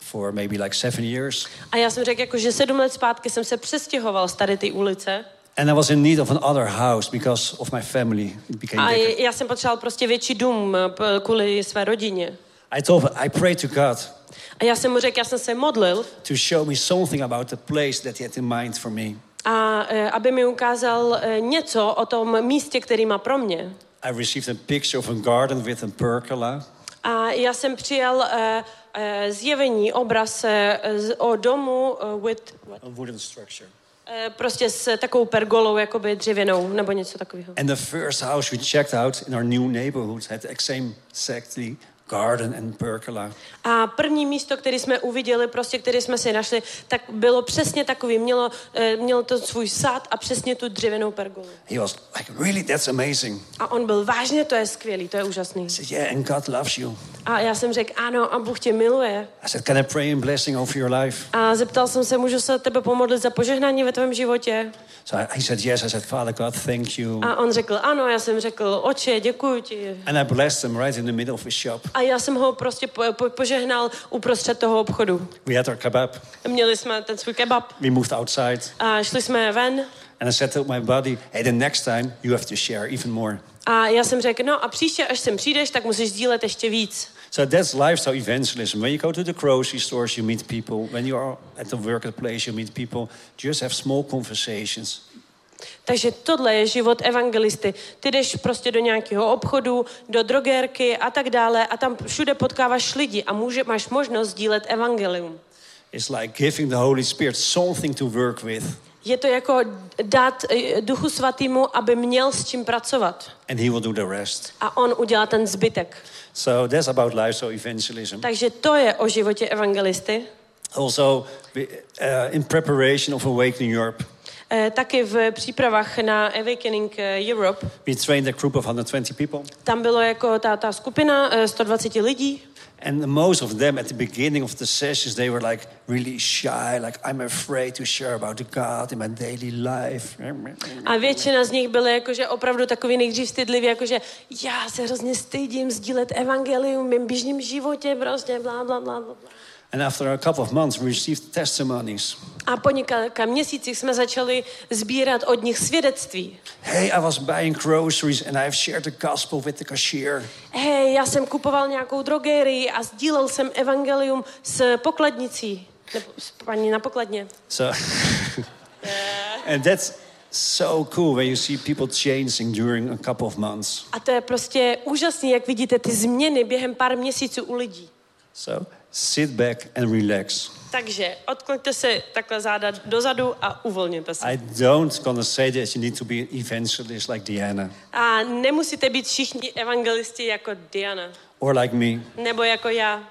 for maybe like seven years, A já jsem řekl, jako, že sedm let zpátky jsem se přestěhoval z tady ty ulice and I was in need of another house because of my family. It became a bigger. já jsem potřeboval prostě větší dům eh, kvůli své rodině. I told, I prayed to God A já jsem mu řekl, já jsem se modlil, to show me something about the place that He had in mind for me. A eh, aby mi ukázal eh, něco o tom místě, který má pro mě. I received a picture of a garden with a pergola. A já jsem přijal uh, uh, zjevení, obraz uh, o domu uh, with, what? A wooden structure. Uh, prostě s takovou pergolou, jakoby dřevěnou, nebo něco takového. And the first house we checked out in our new neighborhood had exactly garden and pergola. A první místo, které jsme uviděli, prostě, které jsme si našli, tak bylo přesně takový. Mělo, eh, mělo to svůj sad a přesně tu dřevěnou pergolu. He was like, really, that's amazing. A on byl vážně, to je skvělý, to je úžasný. Said, yeah, and God loves you. A já jsem řekl, ano, a Bůh tě miluje. I said, can I pray in blessing over your life? A zeptal jsem se, můžu se tebe pomodlit za požehnání ve tvém životě? So I, he said, yes. I said, Father God, thank you. A on řekl, ano, já jsem řekl, oče, děkuji ti. And I blessed him right in the middle of his shop. A já jsem ho prostě po, po, požehnal uprostřed toho obchodu. We had our kebab. Měli jsme ten svůj kebab We moved outside. a šli jsme ven. And I said to my buddy, hey, the next time you have to share even more. A já jsem řekl, no a příště, až sem přijdeš, tak musíš sdílet ještě víc. So that's lifestyle evangelism. When you go to the grocery stores, you meet people. When you are at the workplace, you meet people. Just have small conversations. Takže tohle je život evangelisty. Ty jdeš prostě do nějakého obchodu, do drogérky a tak dále a tam všude potkáváš lidi a může, máš možnost sdílet evangelium. It's like giving the Holy Spirit something to work with, Je to jako dát eh, Duchu Svatýmu, aby měl s čím pracovat. and He will do the rest. A on udělá ten zbytek. So that's about lifestyle evangelism. Takže to je o životě evangelisty. Also, uh, in preparation of Awakening Europe, taky v přípravách na Awakening eh, Europe, we trained a group of 120 people. tam bylo jako ta, ta skupina eh, 120 lidí And most of them at the beginning of the sessions, they were like really shy, like, I'm afraid to share about the God in my daily life. a většina z nich byly jakože opravdu takový nejdřív stydliví, jakože já se hrozně stydím sdílet evangelium v mém běžném životě, prostě blá, blá, blá, blá. And after a couple of months, we received testimonies. A po několika měsících jsme začali sbírat od nich svědectví. Hey, I was buying groceries and I've shared the gospel with the cashier. Hej, já jsem kupoval nějakou drogerii a sdílel jsem evangelium s pokladnicí. Nebo s paní na pokladně. So, and that's so cool when you see people changing during a couple of months. A to je prostě úžasný, jak vidíte ty změny během pár měsíců u lidí. So sit back and relax. Takže odkloňte se takhle záda dozadu a uvolněte se. I don't gonna say that you need to be an evangelist like Diana A nemusíte být všichni evangelisti jako Diana, or like me. nebo jako já.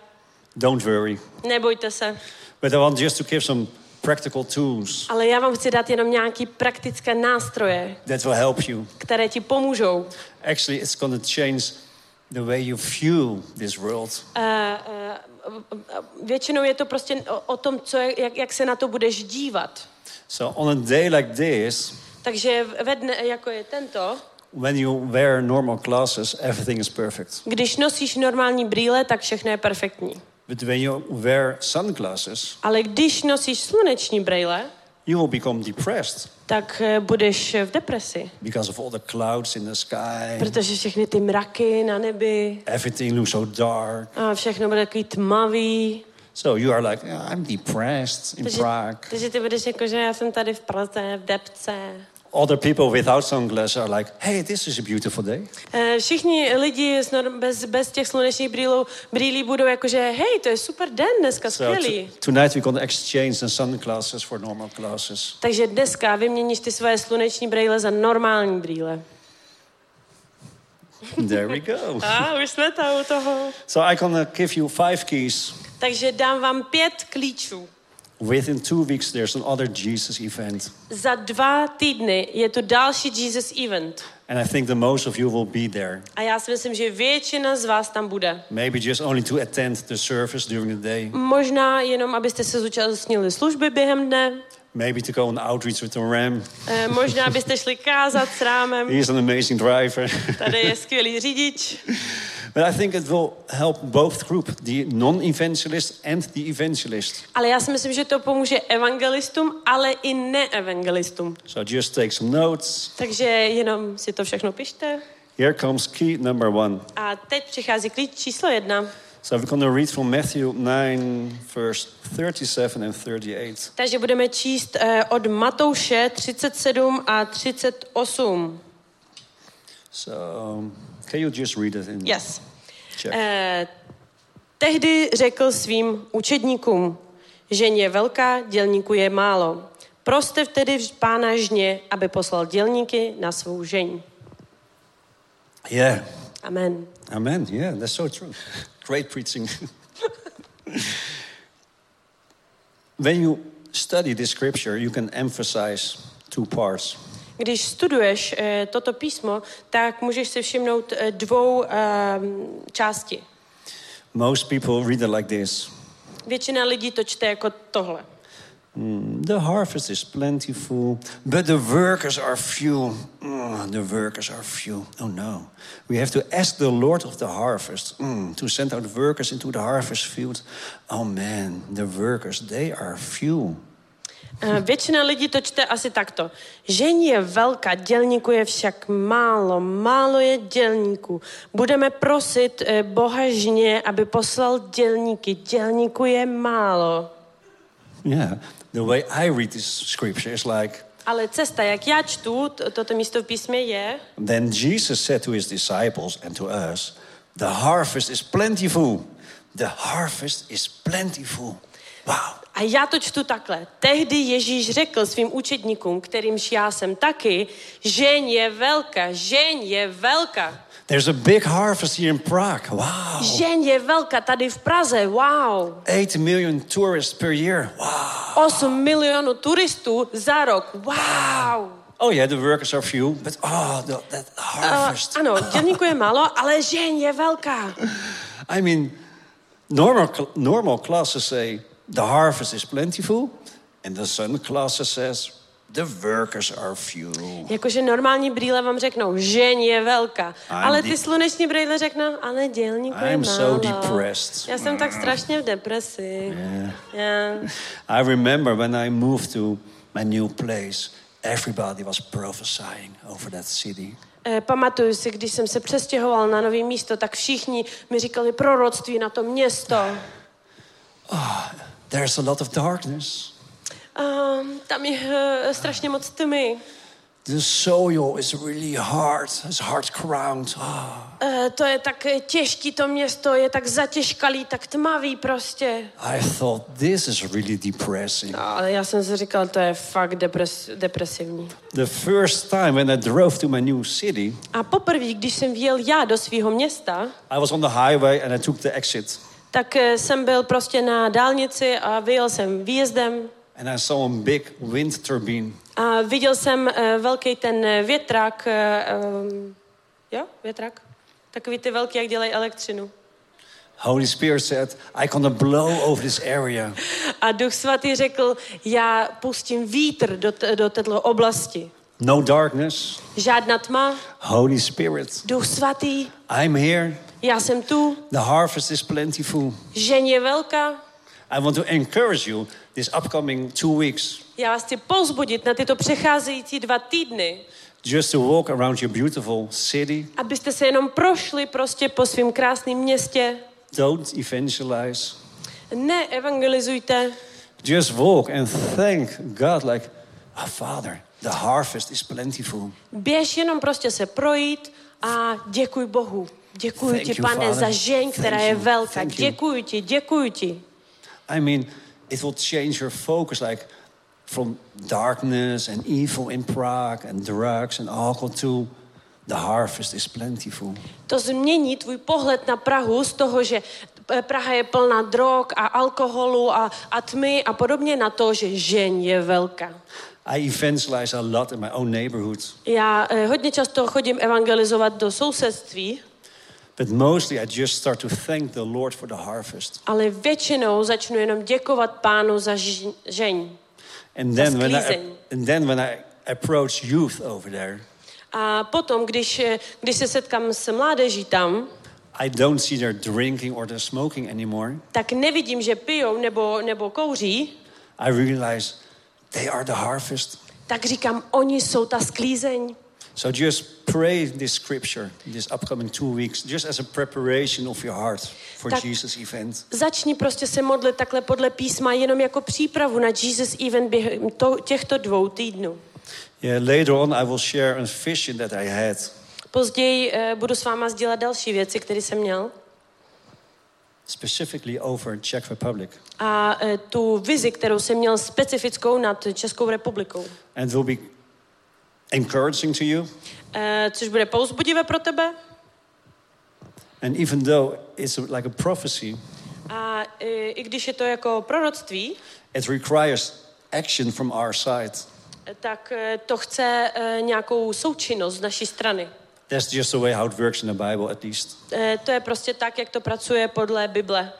Don't worry. Nebojte se. But I want just to give some practical tools Ale já vám chci dát jenom nějaký praktické nástroje, that will help you. které ti pomůžou. Actually, it's gonna change the way you view this world. Uh, uh, většinou je to prostě o, o tom, co je, jak, jak se na to budeš dívat. So on a day like this, Takže ve dne, jako je tento, when you wear normal glasses, everything is perfect. když nosíš normální brýle, tak všechno je perfektní. But when you wear sunglasses, Ale když nosíš sluneční brýle, you will become depressed tak eh, budeš v depresi. because of all the clouds in the sky. Protože všechny ty mraky na nebi Everything looks so dark. a všechno bude takový tmavý. So you are like, "Yeah, I'm depressed in Takže, Prague. takže ty budeš jako, že já jsem tady v Praze, v depce. Other people without sunglasses are like, hey, this is a beautiful day. Eh, Všichni lidi s norm- bez, bez těch slunečních brýlů, brýlí budou jako, že hej, to je super den dneska, So skvělý. t- tonight we're going to exchange the sunglasses for normal glasses. Takže dneska vyměníš ty svoje sluneční brýle za normální brýle. there we go. A už jsme tam u toho. So I'm going to give you five keys. Takže dám vám pět klíčů. Within two weeks, there's another Jesus event. Za dva týdny je tu další Jesus event. And I think the most of you will be there. A já si myslím, že většina z vás tam bude. Maybe just only to attend the service during the day. Možná jenom, abyste se zúčastnili služby během dne. Maybe to go on outreach with the Ram. Eh, Možná byste šli kázat s rámem. He's an amazing driver. Tady je skvělý řidič. But I think it will help both group, the non-evangelist and the evangelist. Ale já si myslím, že to pomůže evangelistům, ale i neevangelistům. So just take some notes. Takže jenom si to všechno pište. Here comes key number one. A teď přichází klíč číslo jedna. So we're going to read from Matthew 9, verse 37 and 38. Takže budeme číst eh, od Matouše 37 a 38. So um, can you just read it in Yes. Eh, tehdy řekl svým učedníkům, ženě velká, dělníků je málo. Proste tedy pána žně, aby poslal dělníky na svou žeň. Yeah. Amen. Amen. Yeah, that's so true. Great preaching. when you study this scripture, you can emphasize two parts. Když studuješ eh, toto písmo, tak můžeš si všimnout eh, dvou eh, části. Most people read it like this Většina lidí to čte jako tohle. Mm, The harvest is plentiful, but the workers are few. Mm, the workers are few. Oh no. We have to ask the Lord of the harvest mm, to send out workers into the harvest field. Oh man, the workers, they are few. Eh, Většina lidí to čte asi takto. Žení je velká, dělníků je však málo, málo je dělníků. Budeme prosit eh, Boha žně, aby poslal dělníky. Dělníků je málo. Yeah, the way I read this scripture is like, Ale cesta, jak já čtu to, toto místo v písmě je, then Jesus said to his disciples and to us, The harvest is plentiful. The harvest is plentiful. Wow. A já to čtu takhle. Tehdy Ježíš řekl svým učedníkům, kterýmž já jsem taky, žeň je velká, žeň je velká. There's a big harvest here in Prague. Wow. Žeň je velká tady v Praze, wow. 8 million tourists per year. Wow. 8 milionů turistů za rok, wow. Oh yeah, the workers are few, but oh, the, that Uh, harvest. ano, dělníků je málo, ale žeň je velká. I mean, normal normal classes say the harvest is plentiful, and the sun classes says the workers are few. Jakože normální brýle vám řeknou, žeň je velká. I'm Ale ty sluneční brýle řeknou, ale dělníků je I'm málo. so depressed. Já jsem tak strašně v depresi. Yeah. Yeah. I remember when I moved to my new place, everybody was prophesying over that city. Eh, Pamatuju si, když jsem se přestěhoval na nový místo, tak všichni mi říkali proroctví na to město. There's a lot of darkness. A tam je eh, strašně moc tmy. The soil is really hard. It's hard ground. Ah. Eh, To je tak těžký, to město je tak zatěžkalý, tak tmavý prostě. I thought this is really depressing. No, ale já jsem si říkal, to je fakt depres, depresivní. The first time when I drove to my new city, A poprvé, když jsem vjel já do svého města, I was on the highway and I took the exit. Tak eh, jsem byl prostě na dálnici a vyjel jsem výjezdem And I saw a big wind turbine. a viděl jsem eh, velký ten eh, větrak, eh, em, jo, větrak, takový ty velký, jak dělají elektřinu. Holy Spirit said, I gonna blow over this area. A Duch Svatý řekl, já pustím vítr do, t- do této oblasti. No darkness. Žádná tma, Holy Spirit, Duch Svatý, I'm here. Já jsem tu, The harvest is plentiful. žeň je velká. I want to encourage you this upcoming two weeks Já vás chci povzbudit na tyto přecházející dva týdny, just to walk around your beautiful city. abyste se jenom prošli prostě po svém krásném městě. Don't evangelize. Neevangelizujte, Just walk and thank God like, oh, Father, the harvest is plentiful. běž jenom prostě se projít a děkuj Bohu. Děkuji Thank ti, pane, za žeň, která je velká. Děkuji ti, děkuji ti. I mean, it will change your focus like from darkness and evil in Prague and drugs and alcohol to the harvest is plentiful. To změní tvůj pohled na Prahu z toho, že eh, Praha je plná drog a alkoholu a, a tmy a podobně na to, že žeň je velká. I evangelize a lot in my own neighborhood, Já eh, hodně často chodím evangelizovat do sousedství, but mostly I just start to thank the Lord for the harvest. ale většinou začnu jenom děkovat pánu za žeň. And then when I, and then when I approach youth over there, A potom, když, eh, když se setkám s mládeží tam, I don't see their drinking or their smoking anymore. tak nevidím, že pijou nebo, nebo kouří, I realize they are the harvest. tak říkám, oni jsou ta sklízeň. So just pray this scripture this upcoming two weeks, just as a preparation of your heart for Tak- Jesus' event. Začni prostě se modlit takhle podle písma, jenom jako přípravu na Jesus Event během to, těchto dvou týdnů. Yeah, later on I will share a vision that I had, Později eh, budu s váma sdílet další věci, které jsem měl. specifically over Czech Republic, A eh, tu vizi, kterou jsem měl specifickou nad Českou republikou. and will be encouraging to you. Eh, což bude pouzbudivé pro tebe. And even though it's a, like a prophecy, A eh, když je to jako proroctví, it requires action from our side. eh, tak eh, to chce eh, nějakou součinnost z naší strany. That's just the way how it works in the Bible, at least. Eh, to je prostě tak, jak to pracuje podle Bible.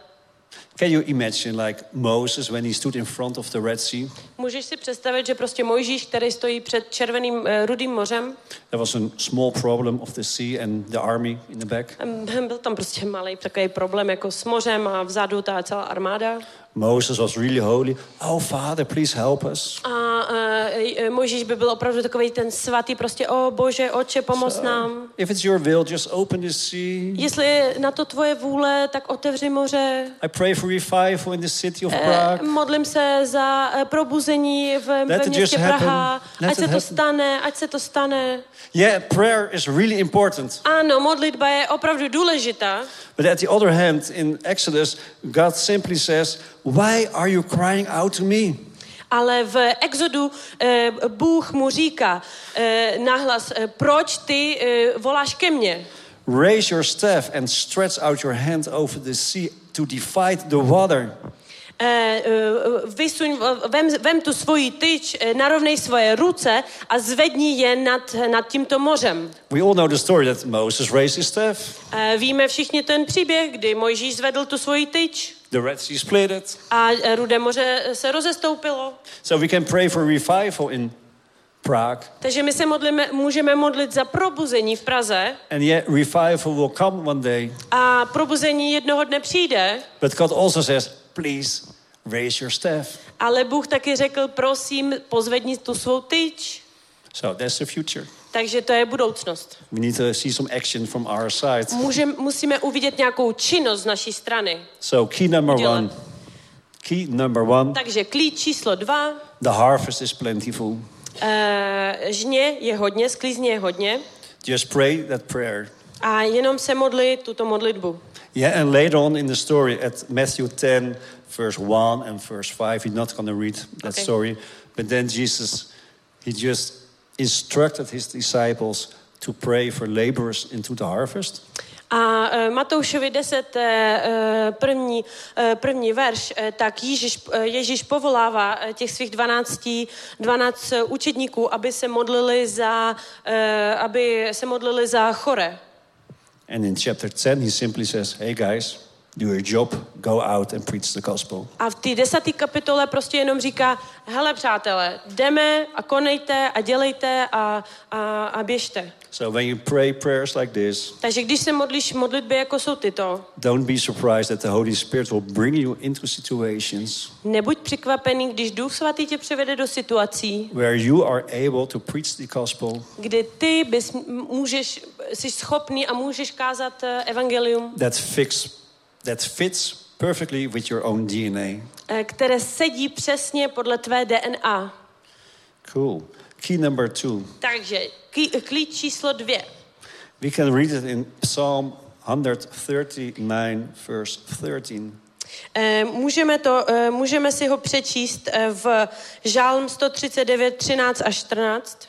Can you imagine, like Moses, when he stood in front of the Red Sea? Můžeš si představit, že prostě Mojžíš, který stojí před červeným eh, rudým mořem, There was a small problem of the sea and the army in the back. byl tam prostě malý takový problém jako s mořem a vzadu ta celá armáda. Moses was really holy. Oh, Father, please help us. A uh, Mojžíš by byl opravdu takový ten svatý, prostě, o bože, oče, pomoz nám. If it's your will, just open the sea. Jestli je na to tvoje vůle, tak otevři moře. I pray for revival in the city of Prague. modlím se za eh, probuzení v, Let ve městě. Praha. Ať se to stane, ať se to stane. Yeah, prayer is really important. Ano, modlitba je opravdu důležitá, But at the other hand, in Exodus, God simply says, Why are you crying out to me? ale v Exodu eh, Bůh mu říká eh, nahlas, eh, proč ty eh, voláš ke mně? Raise your staff and stretch out your hand over the sea to divide the water. Eh, eh, vysuň, vem, vem tu svoji tyč, eh, narovnej svoje ruce a zvedni je nad, nad tímto mořem. We all know the story that Moses raised his staff, Víme všichni ten příběh, kdy Mojžíš zvedl tu svoji tyč the Red Sea split it. a rudé moře se rozestoupilo. So we can pray for revival in Prague. Takže my se modlíme, můžeme modlit za probuzení v Praze And yet, revival will come one day. a probuzení jednoho dne přijde, But God also says, Please raise your staff. ale Bůh taky řekl, prosím, pozvedni tu svou tyč. So that's the future. Takže to je budoucnost. We need to see some action from our side. Můžem, musíme uvidět nějakou činnost z naší strany. So, key number Udělat. one. Key number one Takže klíč číslo dva. the harvest is plentiful. Uh, žně je hodně, sklízně je hodně. Just pray that prayer. A jenom se modli tuto modlitbu. Yeah, and later on in the story at Matthew 10, verse 1 and verse 5, we're not going to read that Okay. story. But then Jesus, he just instructed his disciples to pray for laborers into the harvest. A uh, Matoušovi 10, uh, první, uh, první verš, tak Ježíš, Ježíš povolává těch svých 12, 12 učedníků, aby se modlili za, aby se modlili za chore. And in chapter 10, he simply says, Hey guys, Do your job, go out and preach the gospel. A v té desáté kapitole prostě jenom říká, hele přátelé, jdeme a konejte a dělejte a, a, a běžte. So when you pray prayers like this, Takže když se modlíš modlitby, jako jsou tyto, don't be surprised that the Holy Spirit will bring you into situations nebuď překvapený, když Duch Svatý tě přivede do situací, where you are able to preach the gospel kdy ty bys, můžeš, jsi schopný a můžeš kázat eh, evangelium, that fix that fits perfectly with your own DNA. eh, které sedí přesně podle tvé DNA. Cool. Key number two. Takže klíč číslo dvě. We can read it in Psalm 139, verse 13. Eh, Můžeme, to, eh, můžeme si ho přečíst v Žálm 139, 13 až 14.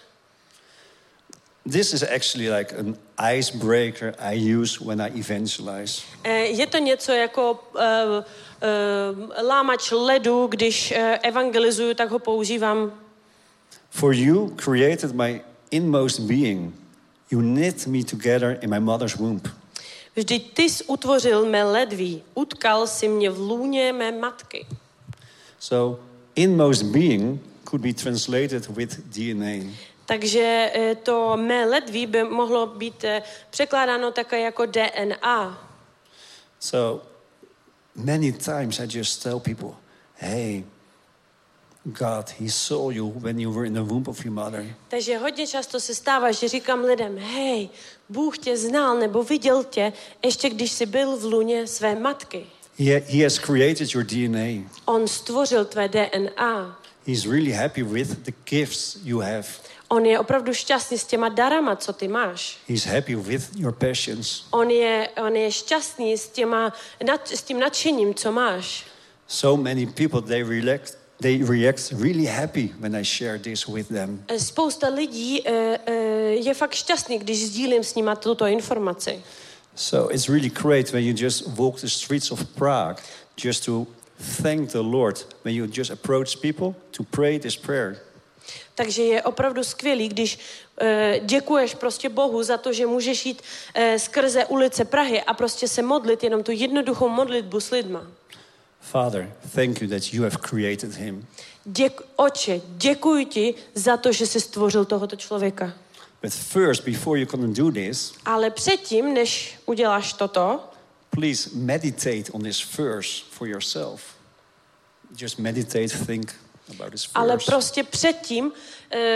This is actually like an icebreaker I use when I evangelize. Eh, Je to něco jako uh, uh, lámač ledu, když evangelizuju, tak ho používám. For you created my inmost being. You knit me together in my mother's womb. Vždyť ty jsi utvořil mé ledví, utkal si mě v lůně mé matky. So, inmost being could be translated with DNA. Takže eh, to mé ledví by mohlo být eh, překládáno také jako DNA. So, many times I just tell people, hey, God, He saw you when you were in the womb of your mother. Takže hodně často se stává, že říkám lidem, hej, Bůh tě znal nebo viděl tě, ještě když jsi byl v luně své matky. He, he has created your DNA. On stvořil tvé DNA. He's really happy with the gifts you have. On je opravdu šťastný s těma darama, co ty máš. He's happy with your passions. On je, on je šťastný s, těma, nad, s tím nadšením, co máš. So many people they react they react really happy when I share this with them. Eh, Spousta lidí uh, uh, je fakt šťastný, když sdílím s nima tuto informaci. So it's really great when you just walk the streets of Prague just to thank the Lord when you just approach people to pray this prayer. Takže je opravdu skvělý, když uh, děkuješ prostě Bohu za to, že můžeš jít uh, skrze ulice Prahy a prostě se modlit jenom tu jednoduchou modlitbu s lidma. Father, thank you that you have created him. Děk, oče, děkuji ti za to, že jsi stvořil tohoto člověka. But first, before you can do this, Ale předtím, než uděláš toto, please meditate on this verse for yourself. Just meditate, think. Ale prostě předtím uh,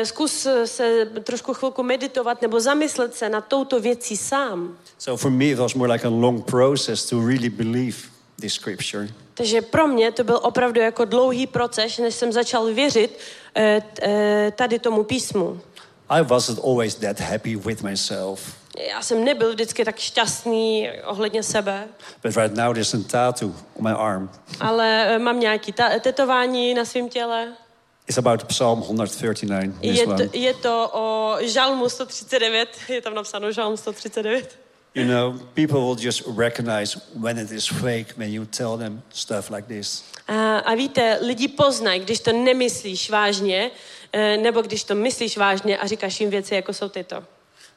zkus eh, se trošku chvilku meditovat nebo zamyslet se nad touto věcí sám. So for me, it was more like a long process to really believe this scripture. Takže pro mě to byl opravdu jako dlouhý proces, než jsem začal věřit eh, eh, tady tomu písmu. I wasn't always that happy with myself. Já jsem nebyl vždycky tak šťastný ohledně sebe, But right now, there's a tattoo on my arm. ale eh, mám nějaký ta- tetování na svém těle. It's about Psalm 139. This Je to, je to o žalmu 139, je tam napsáno žalm 139. You know, people will just recognize when it is fake when you tell them stuff like this. A, a víte, lidi poznají, když to nemyslíš vážně, eh, nebo když to myslíš vážně a říkáš jim věci, jako jsou tyto.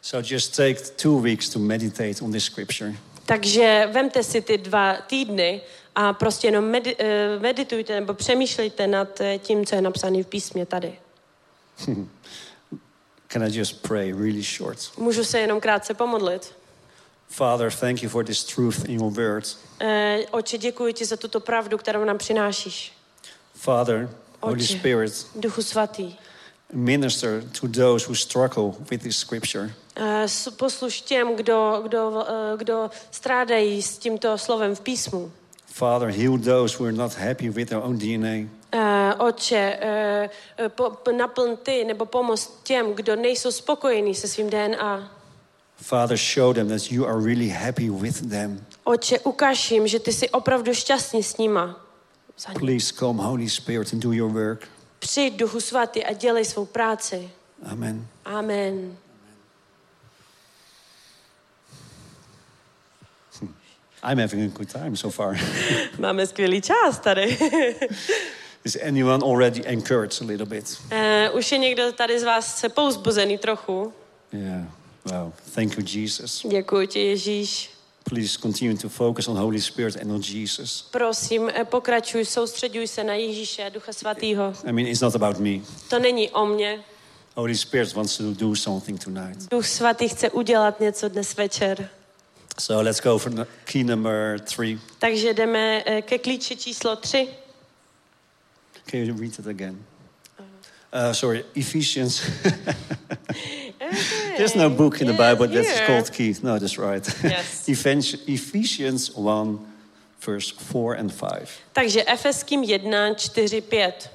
So just take two weeks to meditate on this scripture. Takže vemte si ty dva týdny a prostě jenom medi- eh, meditujte nebo přemýšlejte nad eh, tím, co je napsané v písmě tady. Can I just pray really short? Můžu se jenom krátce pomodlit. Father, thank you for this truth in your word. Eh, Oče, děkuji ti za tuto pravdu, kterou nám přinášíš. Father, Holy Oče. Spirit, Duchu svatý. Minister to those who struggle with this scripture. Eh, Posluš těm, kdo, kdo, eh, kdo strádají s tímto slovem v písmu. Father, heal those who are not happy with their own DNA. Otče, eh, eh, po, po, naplň ty nebo pomoz těm, kdo nejsou spokojení se svým DNA. Father, show them that you are really happy with them. Otče, ukáž jim, že ty jsi opravdu šťastný s nima. Please come, Holy Spirit, and do your work. Přijď, Duchu svatý, a dělej svou práci. Amen. Amen. I'm having a good time so far. Máme skvělý čas tady. Is anyone already encouraged a little bit? Eh, už je někdo tady z vás se pouzbuzený trochu. Yeah. Wow. Thank you, Jesus. Děkuji ti, Ježíš. Please continue to focus on Holy Spirit and on Jesus. Prosím, eh, pokračuj, soustředuj se na Ježíše a Ducha Svatého. I mean, it's not about me. To není o mně. Holy Spirit wants to do something tonight. Duch Svatý chce udělat něco dnes večer. So let's go for key number three. Takže jdeme eh, ke klíči číslo tři. Can you read it again? Uh, sorry, Ephesians. There's no book in the Yes, Bible that's here. called key. No, that's right. Yes. Ephes- Ephesians 1, verse 4 and 5. Takže Efeským 1, 4, 5.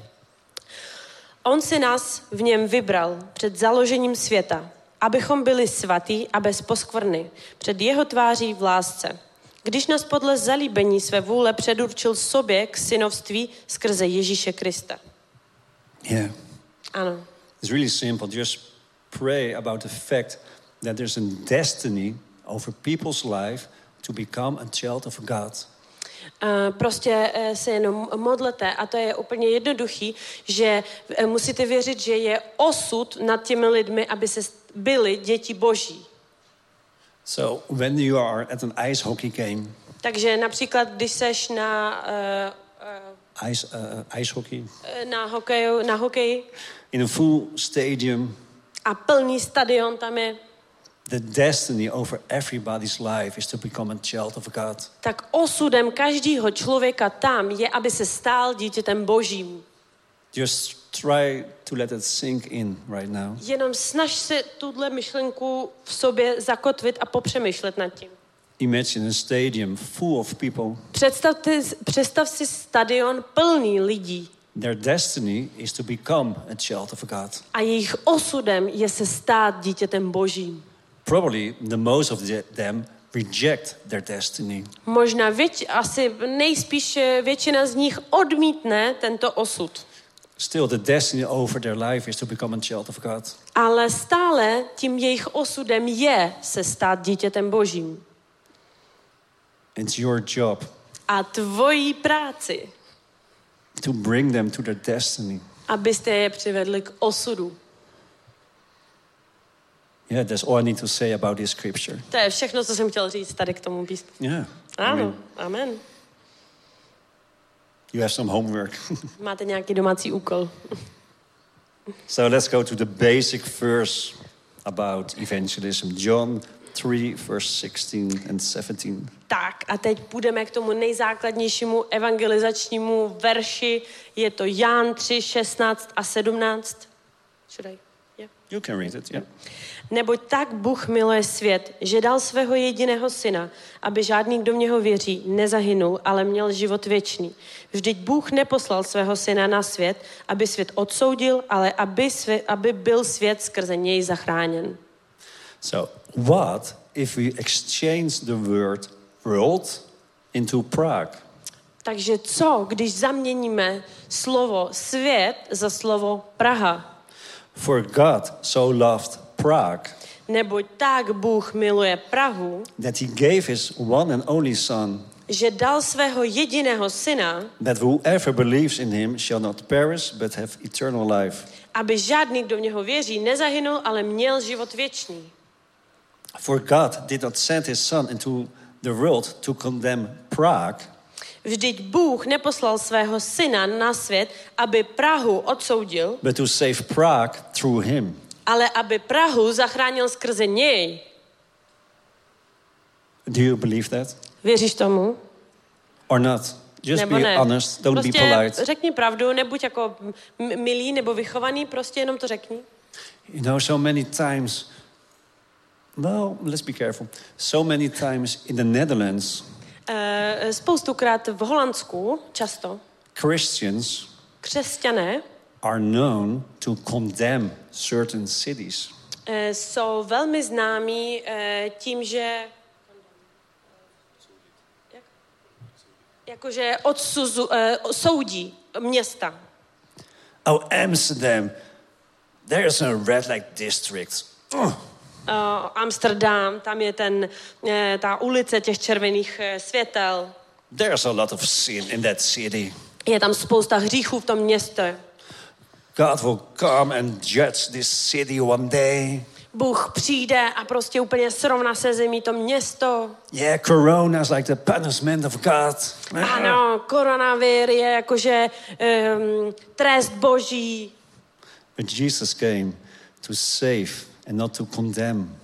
On si nás v něm vybral před založením světa, abychom byli svatí a bez poskvrny, před jeho tváří v lásce. Když nás podle zalíbení své vůle předurčil sobě k synovství skrze Ježíše Krista. Yeah. Ano. It's really simple. Just pray about the fact that there's a destiny over people's life to become a child of God. Eh, Prostě eh, se jenom modlete a to je úplně jednoduchý, že eh, musíte věřit, že je osud nad těmi lidmi, aby se byli děti boží. So when you are at an ice hockey game, Takže například, když seš na, uh, ice, uh, ice hockey, uh, na, hokeju, na hokeji in a full stadium, a plný stadion tam je, the destiny over everybody's life is to become a child of God. tak osudem každého člověka tam je, aby se stál dítětem božím. Just try to let it sink in right now. Jenom snaž se tuhle myšlenku v sobě zakotvit a popřemýšlet nad tím. Imagine a stadium full of people. Představ, ty, představ si stadion plný lidí Their destiny is to become a child of God. a jejich osudem je se stát dítětem božím. Probably the most of the, them reject their destiny. Možná věč, asi nejspíš většina z nich odmítne tento osud. Still, the destiny over their life is to become a child of God. Ale stále tím jejich osudem je se stát dítětem božím. It's your job A tvojí práci, to bring them to their destiny. abyste je přivedli k osudu. Yeah, that's all I need to say about this scripture. To je všechno, co jsem chtěl říct tady k tomu písmu. Yeah. Ano, amen. you have some homework. Máte nějaký domácí úkol. so let's go to the basic verse about evangelism. John 3, verse 16 and 17. Tak a teď půjdeme k tomu nejzákladnějšímu evangelizačnímu verši. Je to Ján 3, 16 a 17. Should I? Yeah. You can read it, yeah. Neboť tak Bůh miluje svět, že dal svého jediného syna, aby žádný, kdo v něho věří, nezahynul, ale měl život věčný. Vždyť Bůh neposlal svého syna na svět, aby svět odsoudil, ale aby, svě, aby byl svět skrze něj zachráněn. So, what if we exchange the word world into Prague? Takže co, když zaměníme slovo svět za slovo Praha? For God so loved Prague Neboť tak Bůh miluje Prahu, that he gave his one and only Son, že dal svého jediného syna, that whoever believes in him shall not perish but have eternal life. aby žádný, kdo v něho věří, nezahynul, ale měl život věčný. For God did not send his Son into the world to condemn Prague, Vždyť Bůh neposlal svého syna na svět, aby Prahu odsoudil, but to save Prague through him. ale aby Prahu zachránil skrze něj. Do you believe that? Věříš tomu? Or not? Just nebo be ne? honest, don't prostě be polite. řekni pravdu, nebuď jako milý nebo vychovaný, prostě jenom to řekni. You know, so many times, well, let's be careful. So many times in the Netherlands, eh, E, spoustukrát v Holandsku, často, Christians křesťané are known to condemn certain cities. e, jsou velmi známí e, tím, že Jak? jakože odsuzu, soudí města. Oh, Amsterdam, there's a red light district. Oh, Uh, Amsterdam, tam je ten, eh, ta ulice těch červených eh, světel. there's a lot of sin in that city. Je tam spousta hříchů v tom městě. God will come and judge this city one day. Bůh přijde a prostě úplně srovná se zemí to město. Yeah, Corona is like the punishment of God. Ano, koronavir je jakože um, trest boží. But Jesus came to save and not to condemn.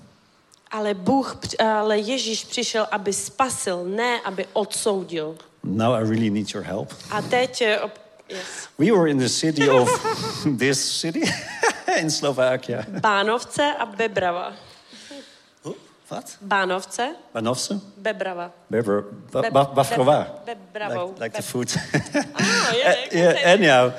Ale Bůh, ale Ježíš přišel, aby spasil, ne aby odsoudil. Now I really need your help. A teď eh, yes. We were in the city of this city in Slovakia. Bánovce a Bebrava. What? Bánovce, Banovce? Bebrava. Beber, ba, ba, Bafrova. Be- Bebravou. Like, like the food. Ah, yeah, you yeah, anyhow,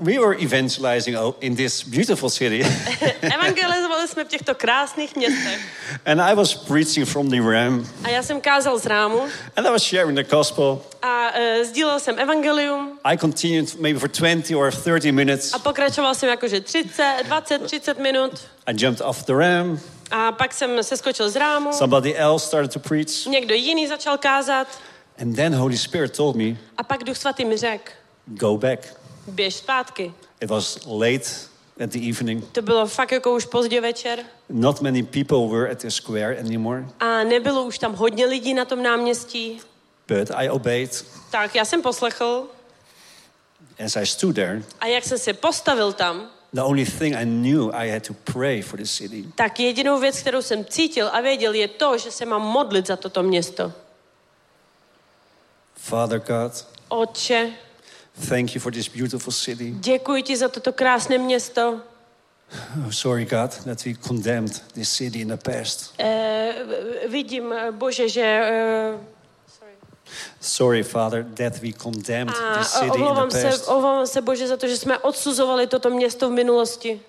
we were evangelizing in this beautiful city. Evangelizovali jsme v těchto krásných městech. and I was preaching from the ram. A já jsem kázal z rámu And I was sharing the gospel. a uh, sdílel jsem evangelium I continued maybe for 20 or 30 minutes. a pokračoval jsem jakože 30, 20, 30 minut. I jumped off the ram. A pak jsem se skočil z rámu. Somebody else started to preach. Někdo jiný začal kázat. And then Holy Spirit told me, A pak Duch Svatý mi řekl, go back. Běž zpátky. It was late at the evening. To bylo fakt jako už pozdě večer. Not many people were at the square anymore. A nebylo už tam hodně lidí na tom náměstí. But I obeyed. Tak já jsem poslechl As I stood there, a jak jsem se postavil tam, the only thing I knew I had to pray for the city. tak jedinou věc, kterou jsem cítil a věděl, je to, že se mám modlit za toto město. Father God, Otče, thank you for this beautiful city. děkuji ti za toto krásné město. Oh, sorry, God, that we condemned this city in the past. Eh, vidím, eh, Bože, že... Eh, Sorry, Father, that we condemned a this city in the omlouvám se, past. omlouvám se, Bože, za to, že jsme odsuzovali toto město v minulosti.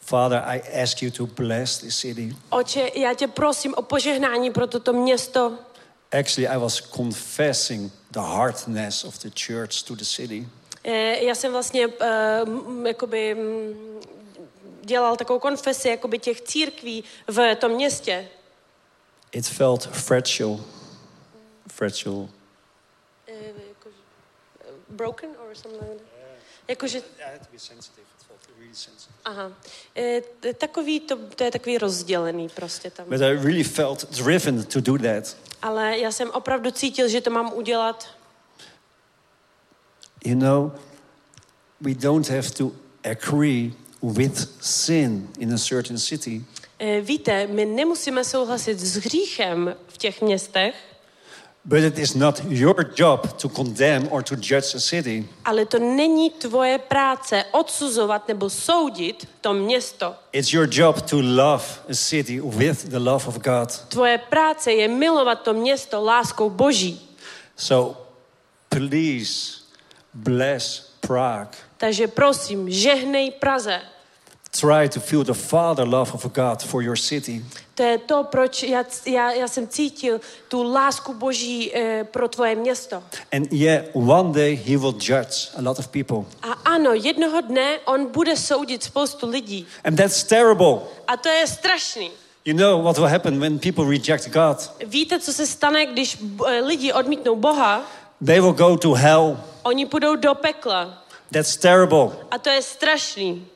Father, I ask you to bless this city. Oče, já tě prosím o požehnání pro toto město. Actually, I was confessing the hardness of the church to the city. Eh, Já jsem vlastně uh, jakoby, dělal takovou konfesi jakoby těch církví v tom městě. It felt fragile. Fragile. Eh, broken or something like that? Jakože, aha. Eh, t- Takový, to, to je takový rozdělený prostě tam. But I really felt driven to do that. Ale já jsem opravdu cítil, že to mám udělat. You know, we don't have to agree with sin in a certain city, Eh, Víte, my nemusíme souhlasit s hříchem v těch městech, but it is not your job to condemn or to judge a city. ale to není tvoje práce odsuzovat nebo soudit to město. It's your job to love a city with the love of God. Tvoje práce je milovat to město láskou Boží. So please bless Prague. Takže prosím, žehnej Praze. Try to feel the Father love of God for your city. To je to, proč já, já, já jsem cítil tu lásku Boží eh, pro tvoje město. And yeah, one day He will judge a lot of people. A ano, jednoho dne on bude soudit spoustu lidí. And that's terrible. A to je strašný. You know what will happen when people reject God? Víte, co se stane, když eh, lidi odmítnou Boha? They will go to hell. Oni půjdou do pekla. That's terrible. A to je strašný.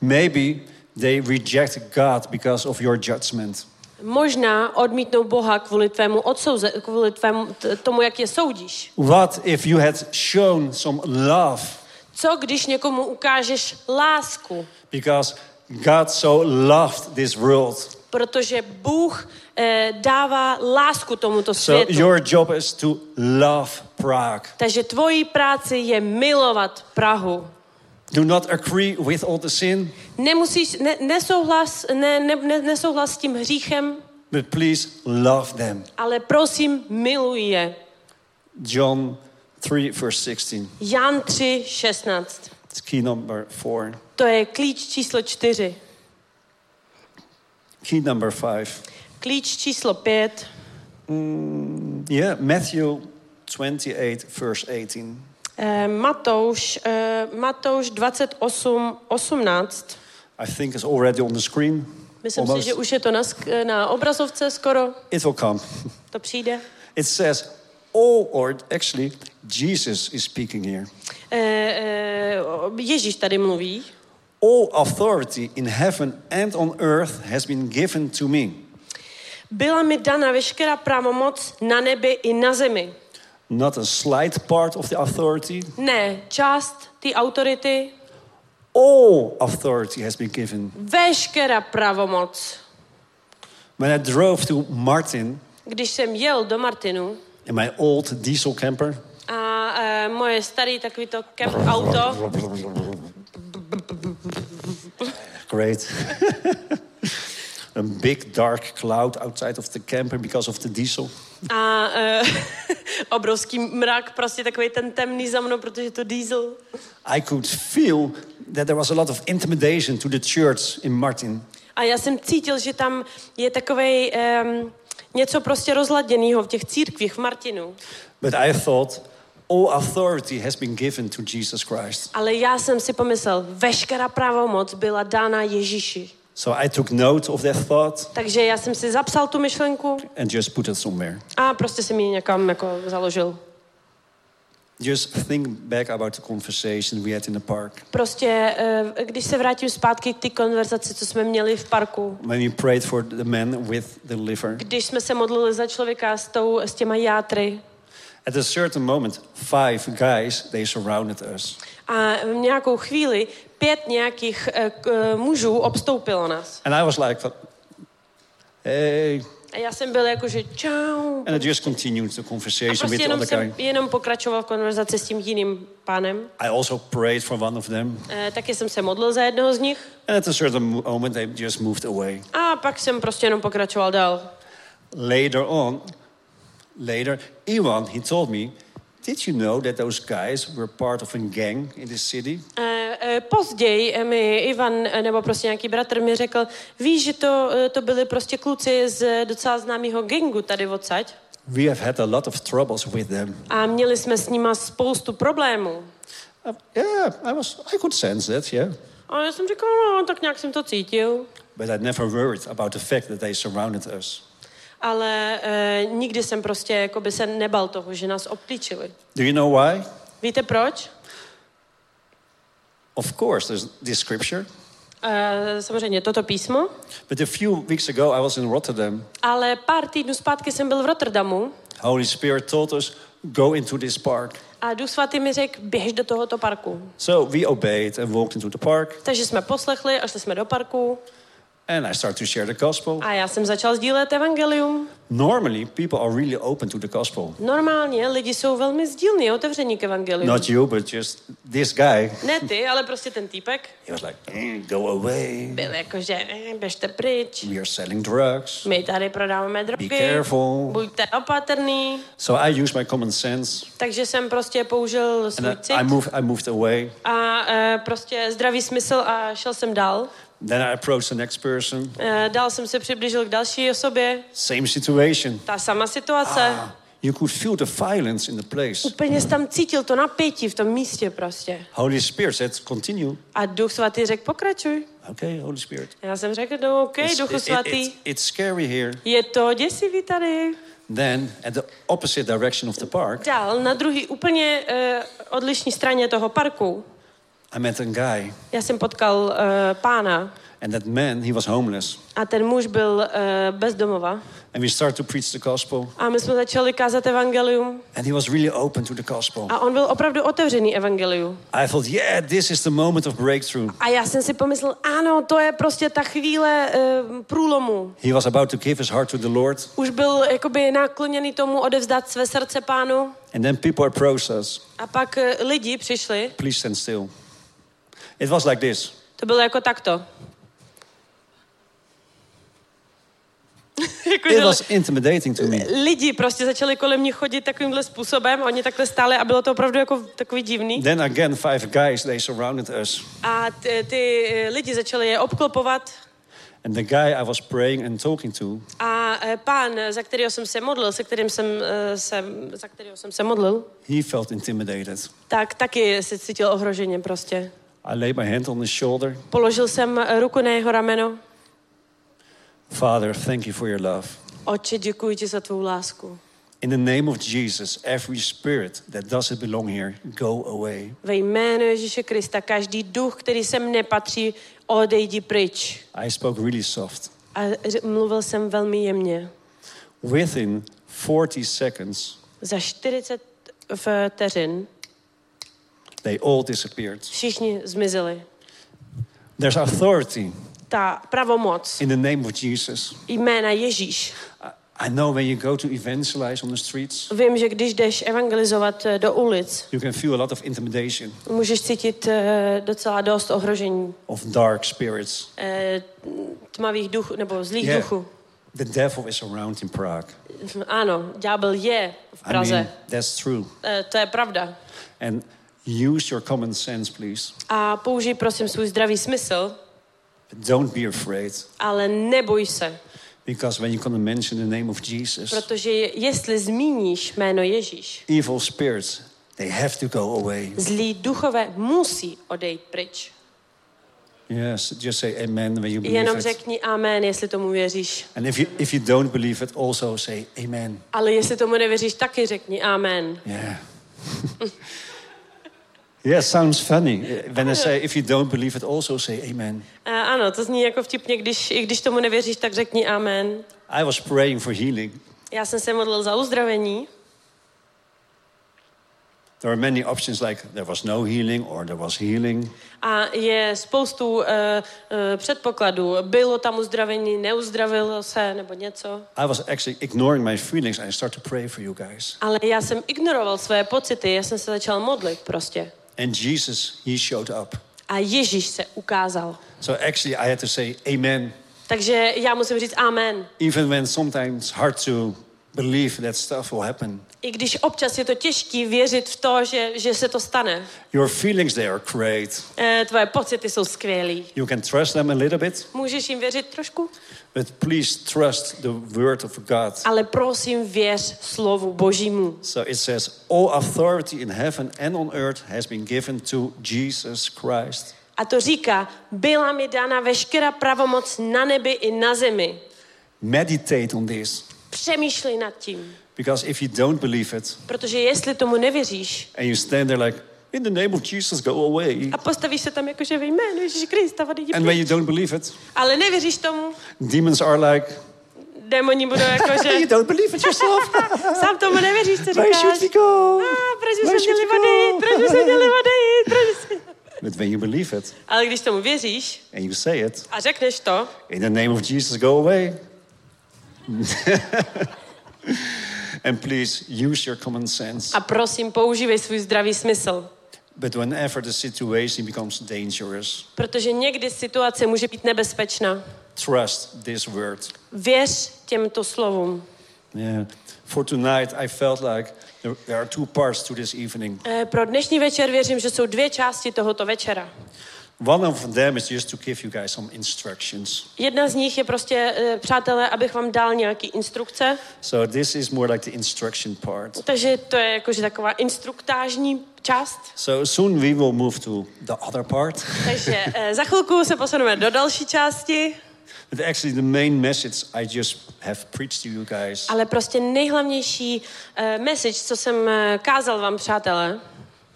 Maybe they reject God because of your judgment. Možná odmítnou Boha kvůli tvému odsouze, kvůli tvému, tomu, jak je soudíš. What if you had shown some love Co, když někomu ukážeš lásku? because God so loved this world? Protože Bůh eh, dává lásku tomuto So světu. your job is to love Prague. Takže tvojí práci je milovat Prahu. Do not agree with all the sin, Nemusíš, ne, nesouhlas, ne, ne, ne, nesouhlas s tím hříchem, but please love them. ale prosím, miluj je. John 3, verse 16. Jan 3, 16. It's key number four. To je klíč číslo 4. Key number five. Klíč číslo 5. Mm, yeah, Matthew 28, verse 18. Eh, Matouš, eh, Matouš 28, 18. I think it's already on the screen. Myslím si, Almost. že už je to na, na obrazovce skoro. It will come. To přijde. It says, all, or actually, Jesus is speaking here. E, e, Ježíš tady mluví. All authority in heaven and on earth has been given to me. Byla mi dana veškerá pravomoc na nebi i na zemi. Not a slight part of the authority. Ne, část té autority, All authority has been given. veškerá pravomoc. When I drove to Martin Když jsem jel do Martinu in my old diesel camper, a e, moje starý takový to camp auto, great. a big dark cloud outside of the camper because of the diesel. a e, obrovský mrak, prostě takový ten temný za mnou, protože to diesel. I could feel that there was a lot of intimidation to the church in Martin. A já jsem cítil, že tam je takový um, něco prostě rozladěného v těch církvích v Martinu. But I thought all authority has been given to Jesus Christ. Ale já jsem si pomyslel, veškerá pravomoc byla dána Ježíši. So I took note of that thought Takže já jsem si zapsal tu myšlenku and just put it somewhere. a prostě jsem ji někam jako založil. Just think back about the conversation we had in the park. Prostě, eh, když se vrátím zpátky k té konverzaci, co jsme měli v parku, When we prayed for the man with the liver. když jsme se modlili za člověka s, tou, s těma játry At a certain moment, five guys, they surrounded us. a v nějakou chvíli pět nějakých eh, mužů obstoupilo nás. And I was like, hey. A já jsem byl jako, že čau. And I just continued the conversation with prostě the jenom other jsem guy. jenom pokračoval v konverzaci s tím jiným pánem. I also prayed for one of them. E, taky jsem se modlil za jednoho z nich. And at a certain moment, they just moved away. A pak jsem prostě jenom pokračoval dál. Later on, later, Iwan, he told me, did you know that those guys were part of a gang in this city? E, e, později e, mi Ivan, nebo prostě nějaký bratr mi řekl, víš, že to, to byli prostě kluci z docela známého gangu tady odsaď. We have had a lot of troubles with them. A měli jsme s nima spoustu problémů. Uh, yeah, I was, I could sense that, yeah. A já jsem říkal, no, tak nějak jsem to cítil. But I never worried about the fact that they surrounded us. Ale e, nikdy jsem prostě jako by se nebal toho, že nás obklíčili. Do you know why? Víte proč? Of course, there's this scripture. E, samozřejmě toto písmo. But a few weeks ago, I was in Rotterdam. Ale pár týdnů zpátky jsem byl v Rotterdamu Holy Spirit told us, go into this park. a Duch Svatý mi řekl, běž do tohoto parku. So we obeyed and walked into the park. Takže jsme poslechli a šli jsme do parku And I started to share the gospel. a já jsem začal sdílet evangelium. Normally, people are really open to the gospel. Normálně lidi jsou velmi sdílní, otevření k evangeliu. Not you, but just this guy. Ne ty, ale prostě ten týpek He was like, eh, go away. byl jako, že eh, běžte pryč. We are selling drugs. My tady prodáváme drogy. Be careful. Buďte opatrný. So I used my common sense. Takže jsem prostě použil svůj cit I, I, moved, I moved away. a e, prostě zdravý smysl a šel jsem dál. Then I approached the next person. Dál jsem se přiblížil k další osobě. Same situation. Ta sama situace. Ah, you could feel the violence in the place. Úplně jsi tam cítil to napětí v tom místě prostě. Holy Spirit said, continue. A Duch Svatý řekl, pokračuj. Okay, Holy Spirit. Já jsem řekl, no OK, It's, Duchu it- it- Svatý. it's, it's scary here. Je to děsivý tady. Then, at the opposite direction of the park, Dál, na druhý úplně uh, odlišní straně toho parku, I met a guy. já jsem potkal uh, pána And that man, he was homeless. a ten muž byl uh, bezdomova. And we started to preach the gospel. A my jsme začali kázat evangelium And he was really open to the gospel. a on byl opravdu otevřený evangeliu. I thought, yeah, this is the moment of breakthrough. A já jsem si pomyslel, ano, to je prostě ta chvíle uh, průlomu. He was about to give his heart to the Lord. Už byl jakoby nakloněný tomu odevzdat své srdce pánu. And then people approached us. A pak uh, lidi přišli. Please stand still. It was like this. To bylo jako takto. jako, It was intimidating to me. lidi prostě začali kolem mě chodit takovýmhle způsobem, oni takhle stáli a bylo to opravdu jako takový divný. Then again, five guys, they surrounded us. A ty, ty eh, lidi začali je obklopovat And the guy I was praying and talking to, a eh, pán, za kterého jsem se modlil, se kterým jsem, eh, se, za kterého jsem se modlil, he felt intimidated. tak taky se cítil ohroženě prostě. I laid my hand on his shoulder. Položil jsem ruku na jeho rameno. Father, thank you for your love. Oče, děkuji ti za tvou lásku. In the name of Jesus, every spirit that doesn't belong here, go away. Ve jménu Ježíše Krista, každý duch, který sem nepatří, odejdi pryč. I spoke really soft. A mluvil jsem velmi jemně. Within 40 seconds, Za 40 vteřin they all disappeared. všichni zmizeli. There's authority Ta pravomoc in the name of Jesus. jména Ježíš. I know when you go to evangelize on the streets, Vím, že když jdeš evangelizovat eh, do ulic, you can feel a lot of intimidation můžeš cítit eh, docela dost ohrožení of dark spirits. eh, tmavých duchů nebo zlých Yeah. duchů. The devil is around in Prague. Ano, ďábel je v Praze. I mean, that's true. To je pravda. And use your common sense, please. A použij prosím svůj zdravý smysl, But don't be afraid. ale neboj se, Because when you're going to mention the name of Jesus, protože jestli zmíníš jméno Ježíš, evil spirits, they have to go away. zlí duchové musí odejít pryč. Yes, just say amen when you believe Jenom řekni amen, jestli tomu věříš. And if you, if you don't believe it, also say amen. Ale jestli tomu nevěříš, taky řekni amen. Yeah. yeah, it sounds funny. When I say if you don't believe it, also say amen. A ano, to zní jako vtipně, když, i když tomu nevěříš, tak řekni amen. I was praying for healing. Já jsem se modlil za uzdravení There are many options like there was no healing or there was healing. a je spoustu uh, uh, předpokladů. Bylo tam uzdravení, neuzdravilo se nebo něco. I was actually ignoring my feelings and I started to pray for you guys. Ale já jsem ignoroval své pocity, já jsem se začal modlit prostě. And Jesus, he showed up. A Ježíš se ukázal. So actually I had to say amen. Takže já musím říct amen. Even when sometimes hard to believe that stuff will happen. I když občas je to těžké věřit v to, že, že se to stane. Your feelings, they are great. Eh, tvoje pocity jsou skvělý. You can trust them a little bit, Můžeš jim věřit trošku? But please trust the word of God. Ale prosím, věř slovu Božímu. So it says, All authority in heaven and on earth has been given to Jesus Christ. A to říká, byla mi dána veškerá pravomoc na nebi i na zemi. Meditate on this. Přemýšlej nad tím. Because if you don't believe it, Protože jestli tomu nevěříš and you stand there like, In the name of Jesus, go away. a postavíš se tam jakože ve jménu Ježíši Krista, odejdi And when you don't believe it, Ale nevěříš tomu, demons are like, démoni budou jakože, You don't believe it yourself. sám tomu nevěříš, co Where should říkáš. we go? A, proč bychom should měli odejít, proč bychom měli odejít, proč bychom... But when you believe it Ale když tomu věříš and you say it, a řekneš to, in the name of Jesus, go away. and please use your common sense. a prosím, používej svůj zdravý smysl. But whenever the situation becomes dangerous, Protože někdy situace může být nebezpečná. trust this word. Věř těmto slovům. Yeah. For tonight, I felt like there, are two parts to this evening. Eh, Pro dnešní večer věřím, že jsou dvě části tohoto večera. One of them is just to give you guys some instructions. Jedna z nich je prostě, eh, přátelé, abych vám dal nějaký instrukce. So this is more like the instruction part. Takže to je jakože taková instruktážní část. So soon we will move to the other part. Takže eh, za chvilku se posuneme do další části. But actually, the main message I just have preached to you guys Ale prostě nejhlavnější uh, message, co jsem eh, kázal vám, přátelé,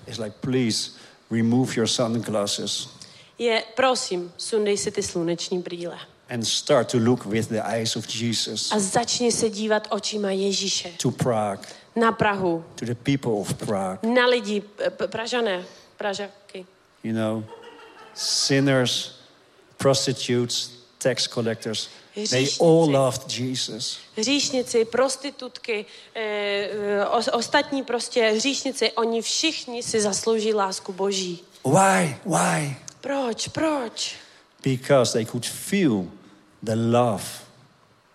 is like, please remove your sunglasses je prosím, sundej si ty sluneční brýle. and start to look with the eyes of Jesus A začni se dívat očima Ježíše to Prague, na Prahu, to the people of Prague. na lidi, Pražané, Pražaky. You know, sinners, prostitutes, tax collectors, they all loved Jesus. Hříšnici, prostitutky, eh, eh, os- ostatní prostě hříšnici, oni všichni si zaslouží lásku Boží. Why? Why? Proč, proč? Because they could feel the love.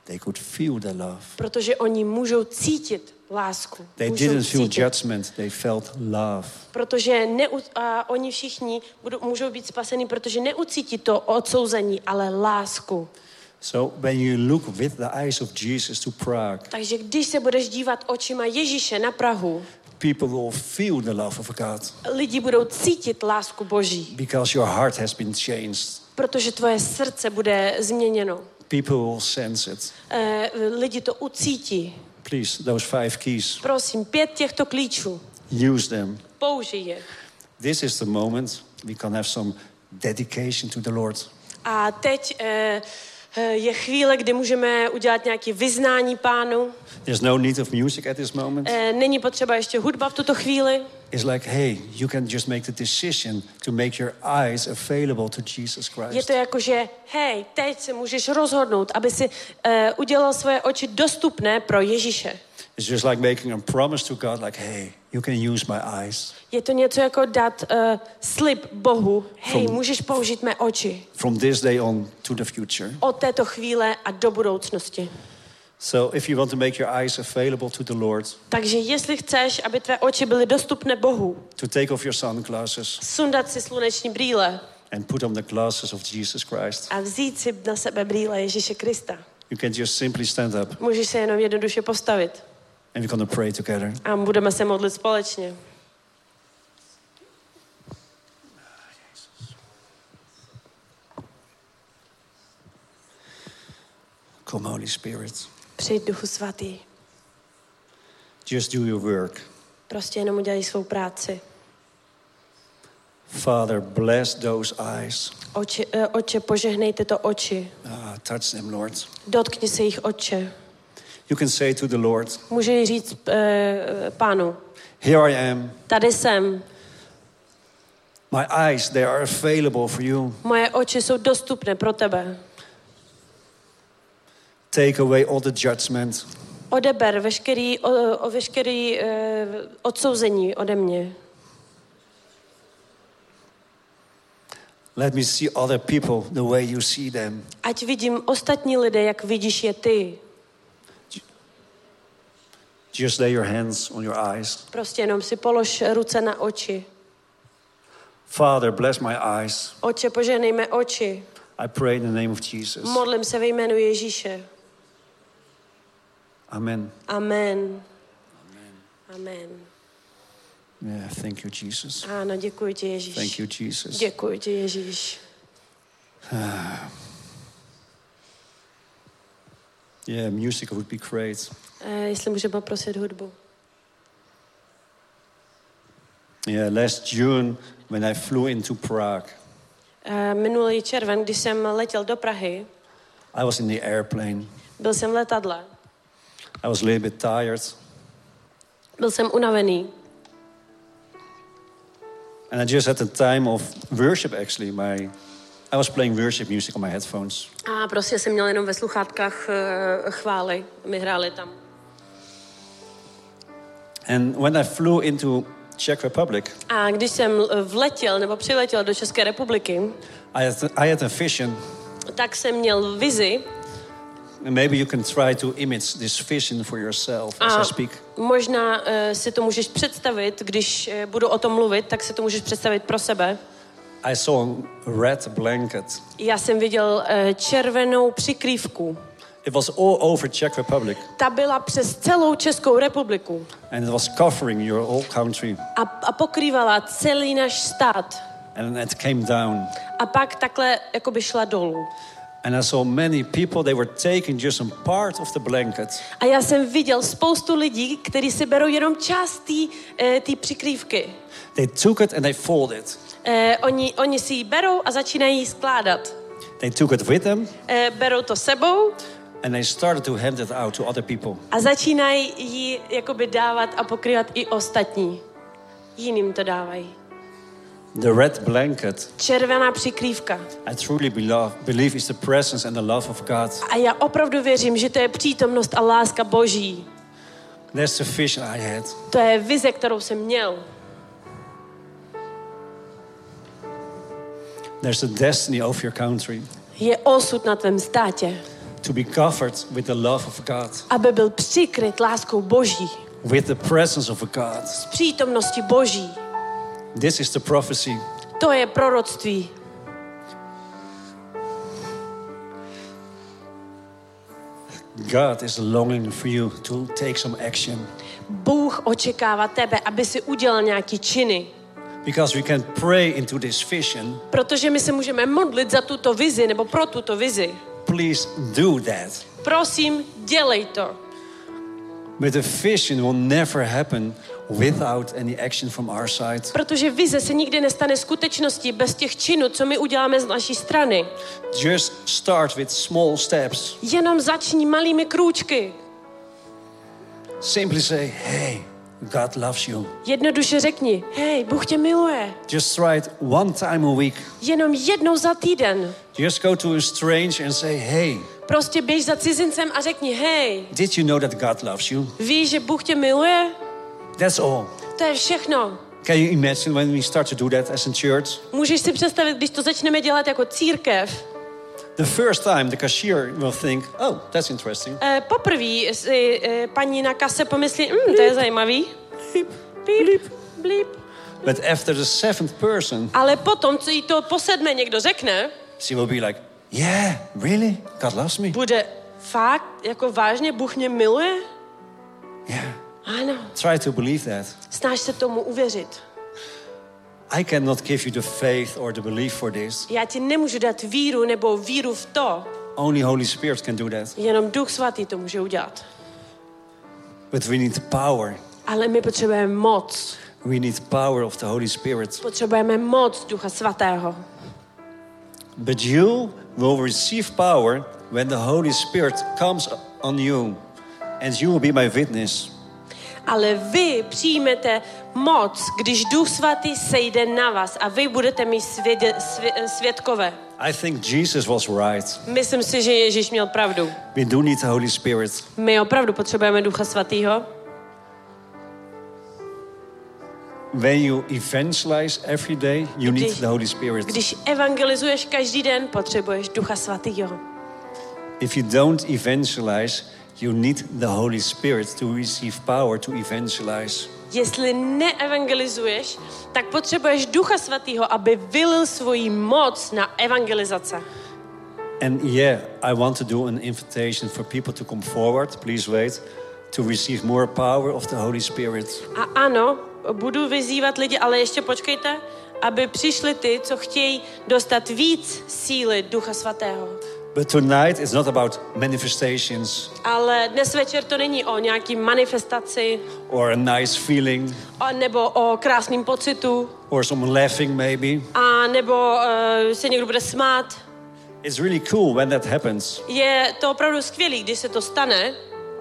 They could feel the love. Protože oni můžou cítit lásku. They můžou didn't feel cítit. judgment, they felt love. Protože neu, a oni všichni budou, můžou být spaseni, protože neucítí to odsouzení, ale lásku. So when you look with the eyes of Jesus to Prague, Takže když se budeš dívat očima Ježíše na Prahu, people will feel the love of God lidi budou cítit lásku Boží, because your heart has been changed. protože tvoje srdce bude změněno. People will sense it. Eh, lidi to ucítí. Please, those five keys, Prosím, pět těchto klíčů. use them. Použij je. This is the moment we can have some dedication to the Lord. A teď eh, je chvíle, kdy můžeme udělat nějaké vyznání pánu. There's no need of music at this moment. Eh, není potřeba ještě hudba v tuto chvíli. It's like, hey, you can just make the decision to make your eyes available to Jesus Je Christ. to jako, že hej, teď se můžeš rozhodnout, aby si eh, udělal svoje oči dostupné pro Ježíše. It's just like making a promise to God, like, hey, you can use my eyes. Je to něco jako dát uh, slib Bohu. Hej, From- můžeš použít mé oči From this day on to the future. od této chvíle a do budoucnosti. So if you want to make your eyes available to the Lord, Takže jestli chceš, aby tvé oči byly dostupné Bohu, to take off your sunglasses sundat si sluneční brýle and put on the glasses of Jesus Christ, a vzít si na sebe brýle Ježíše Krista. you can just simply stand up Můžeš se jenom jednoduše postavit and we're to pray together. a budeme se modlit společně. Come, Holy Spirit. Přijď Duchu Svatý. Just do your work. Prostě jenom udělej svou práci. Father, bless those eyes. Oči, eh, oče, požehnej tyto oči. Ah, touch them, Lord. Dotkni se jich oče. You can say to the Lord, Můžeš říct eh, pánu, Here I am. tady jsem, My eyes, they are available for you. moje oči jsou dostupné pro tebe. Take away all the judgment. Odeber veškerý, o, o veškerý eh, odsouzení ode mě. Let me see other people the way you see them. Ať vidím ostatní lidé, jak vidíš je ty. Just lay your hands on your eyes. Prostě jenom si polož ruce na oči. Father, bless my eyes. Oče, požehnej mé oči. I pray in the name of Jesus. Modlím se ve jménu Ježíše. Amen. Amen. Amen. Yeah, thank you, Jesus. Ano, děkuji ti, Ježíš. Thank you, Jesus. Děkuji ti, Ježíš. Yeah, music would be great. Jestli můžeme poprosit hudbu. Yeah, last June when I flew into Prague, minulý červen, když jsem letěl do Prahy, I was in the airplane. byl jsem v letadle. I was a little bit tired, Byl jsem unavený. and I just had the time of worship. Actually, my I was playing worship music on my headphones, A prostě jsem měl jenom ve sluchátkách eh, chvály. My hráli tam. And when I flew into Czech Republic, A když jsem eh, vletěl nebo přiletěl do České republiky, I had I had a vision. tak jsem měl vizi maybe you can try to image this vision for yourself as I speak. možná uh, si to můžeš představit, když uh, budu o tom mluvit, tak si to můžeš představit pro sebe. I saw a red blanket. Já jsem viděl uh, červenou přikrývku. It was all over Czech Republic, Ta byla přes celou Českou republiku and it was covering your whole country. a, a pokrývala celý náš stát. And it came down. A pak takhle jakoby šla dolů. And I saw many people, they were taking just some part of the blanket. A já jsem viděl spoustu lidí, kteří si berou jenom část té přikrývky. They took it and they folded it. Eh, oni, oni si ji berou a začínají ji skládat. They took it with them Eh, berou to sebou and they started to hand it out to other people. a začínají ji jakoby dávat a pokrývat i ostatní. Jiným to dávají. The red blanket, Červená přikrývka. I truly believe, believe is the presence and the love of God. A já opravdu věřím, že to je přítomnost a láska Boží. That's the vision I had. To je vize, kterou jsem měl. There's a destiny of your country Je osud na tvém státě, to be covered with the love of God, aby byl přikryt láskou Boží, with the presence of God. s přítomností Boží. This is the prophecy. To je proroctví. God is longing for you to take some action Bůh očekává tebe, aby si udělal nějaký činy. because we can pray into this vision. Protože my se můžeme modlit za tuto vizi nebo pro tuto vizi. Please do that. Prosím, dělej to. But the vision will never happen without any action from our side. Protože vize se nikdy nestane skutečností bez těch činů, co my uděláme z naší strany. Just start with small steps. Jenom začni malými krůčky. Simply say, hey, God loves you. Jednoduše řekni, hej, Bůh tě miluje. Just try it one time a week. Jenom jednou za týden. Just go to a stranger and say, hey, Prostě běž za cizincem a řekni, hej, did you know that God loves you? víš, že Bůh tě miluje? That's all. To je všechno. Can you imagine when we start to do that as a church? Můžeš si představit, když to začneme dělat jako církev. The first time the cashier will think, oh, that's interesting. E, poprvé si e, paní na kase pomyslí, hm, to je zajímavý. Blíp, blíp. But after the seventh person, Ale potom, co jí to po sedmé někdo řekne, she will be like, yeah, really? God loves me? bude fakt, jako vážně, Bůh mě miluje? Yeah. Ano, Try to believe that. snaž se tomu uvěřit. I cannot give you the faith or the belief for this. Já ti nemůžu dát víru nebo víru v to, Only Holy Spirit can do that. jenom Duch Svatý to může udělat. But we need power. Ale my potřebujeme moc. We need power of the Holy Spirit. Potřebujeme moc Ducha Svatého. But you will receive power when the Holy Spirit comes on you, and you will be my witness. Ale vy přijmete moc, když Duch Svatý sejde na vás a vy budete mít svědě, svě, svědkové. I think Jesus was right. Myslím si, že Ježíš měl pravdu. We do need the Holy Spirit. My opravdu potřebujeme Ducha Svatého. When you evangelize every day, you need the Holy Spirit. Když evangelizuješ každý den, potřebuješ Ducha Svatého. If you don't evangelize, you need the Holy Spirit to receive power to evangelize. Jestli neevangelizuješ, tak potřebuješ Ducha Svatého, aby vylil svoji moc na evangelizace. And yeah, I want to do an invitation for people to come forward. Please wait. To receive more power of the Holy Spirit. A ano, budu vyzývat lidi, ale ještě počkejte, aby přišli ty, co chtějí dostat víc síly Ducha Svatého. But tonight it's not about manifestations Ale dnes večer to není o nějaký manifestaci, or a nice feeling o, nebo o krásném pocitu, or some laughing maybe. a nebo uh, se někdo bude smát. It's really cool when that happens. Je to opravdu skvělý, když se to stane.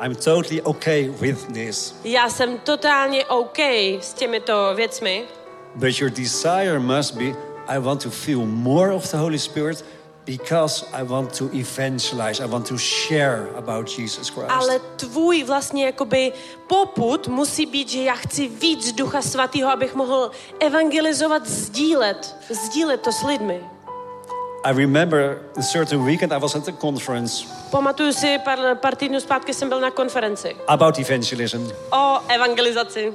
I'm totally okay with this. Já jsem totálně OK s těmito věcmi, But your desire must be I want to feel more of the Holy Spirit because I want to evangelize. I want to share about Jesus Christ. ale tvůj vlastně jakoby poput musí být, že já chci víc Ducha Svatého, abych mohl evangelizovat, sdílet, sdílet to s lidmi. I remember a certain weekend I was at a conference Pamatuju si, pár, pár týdnů zpátky jsem byl na konferenci about evangelism. o evangelizaci.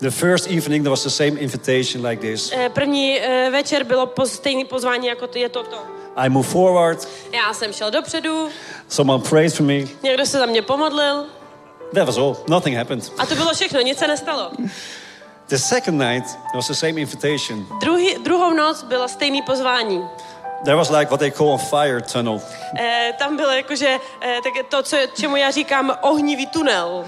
The first evening there was the same invitation like this. Eh, První eh, večer bylo stejné pozvání, jako to je toto. I moved forward, Já jsem šel dopředu, someone prayed for me. někdo se za mě pomodlil That was all. Nothing happened. a to bylo všechno, nic se nestalo. The second night there was the same invitation. Druhý, druhou noc bylo stejné pozvání. There was like what they call a fire tunnel. Eh, tam bylo jakože eh, tak to, co, čemu já říkám ohnivý tunel.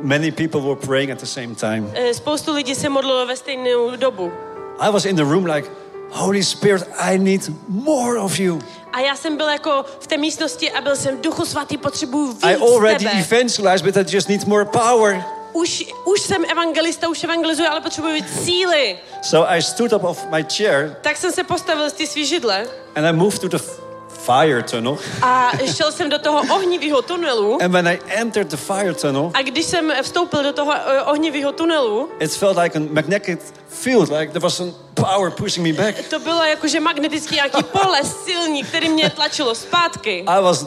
Many people were praying at the same time. Eh, spoustu lidí se modlilo ve stejnou dobu. I was in the room like, Holy Spirit, I need more of you. A já jsem byl jako v té místnosti a byl jsem duchu svatý, potřebuju víc I already tebe. evangelized, but I just need more power. Už, už jsem evangelista, už evangelizuji, ale potřebuji síly. So I stood up off my chair Tak jsem se postavil z té svý židle and I moved to the fire tunnel. a šel jsem do toho ohnivého tunelu. And when I entered the fire tunnel, A když jsem vstoupil do toho uh, ohnivého tunelu, it felt like a magnetic field, like there was some power pushing me back. to bylo jakože magnetický nějaký pole silný, který mě tlačilo zpátky. I was,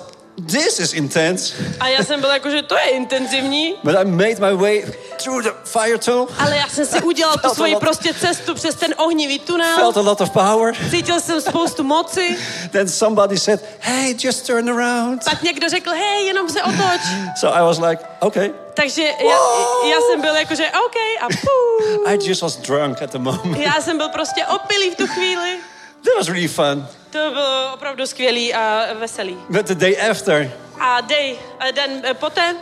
this is intense. A já jsem byl jakože to je intenzivní, But I made my way through the fire tunnel, ale já jsem si udělal tu svoji prostě cestu přes ten ohnivý tunel. felt a lot of power. Cítil jsem spoustu moci. Then somebody said, hey, just turn around. Pak někdo řekl, hej, jenom se otoč. So I was like, okay. Takže já, já jsem byl jakože OK a pů. I just was drunk at the moment. Já jsem byl prostě opilý v tu chvíli. That was really fun. To bylo opravdu skvělý a veselý. But the day after, A dej, a den eh, poté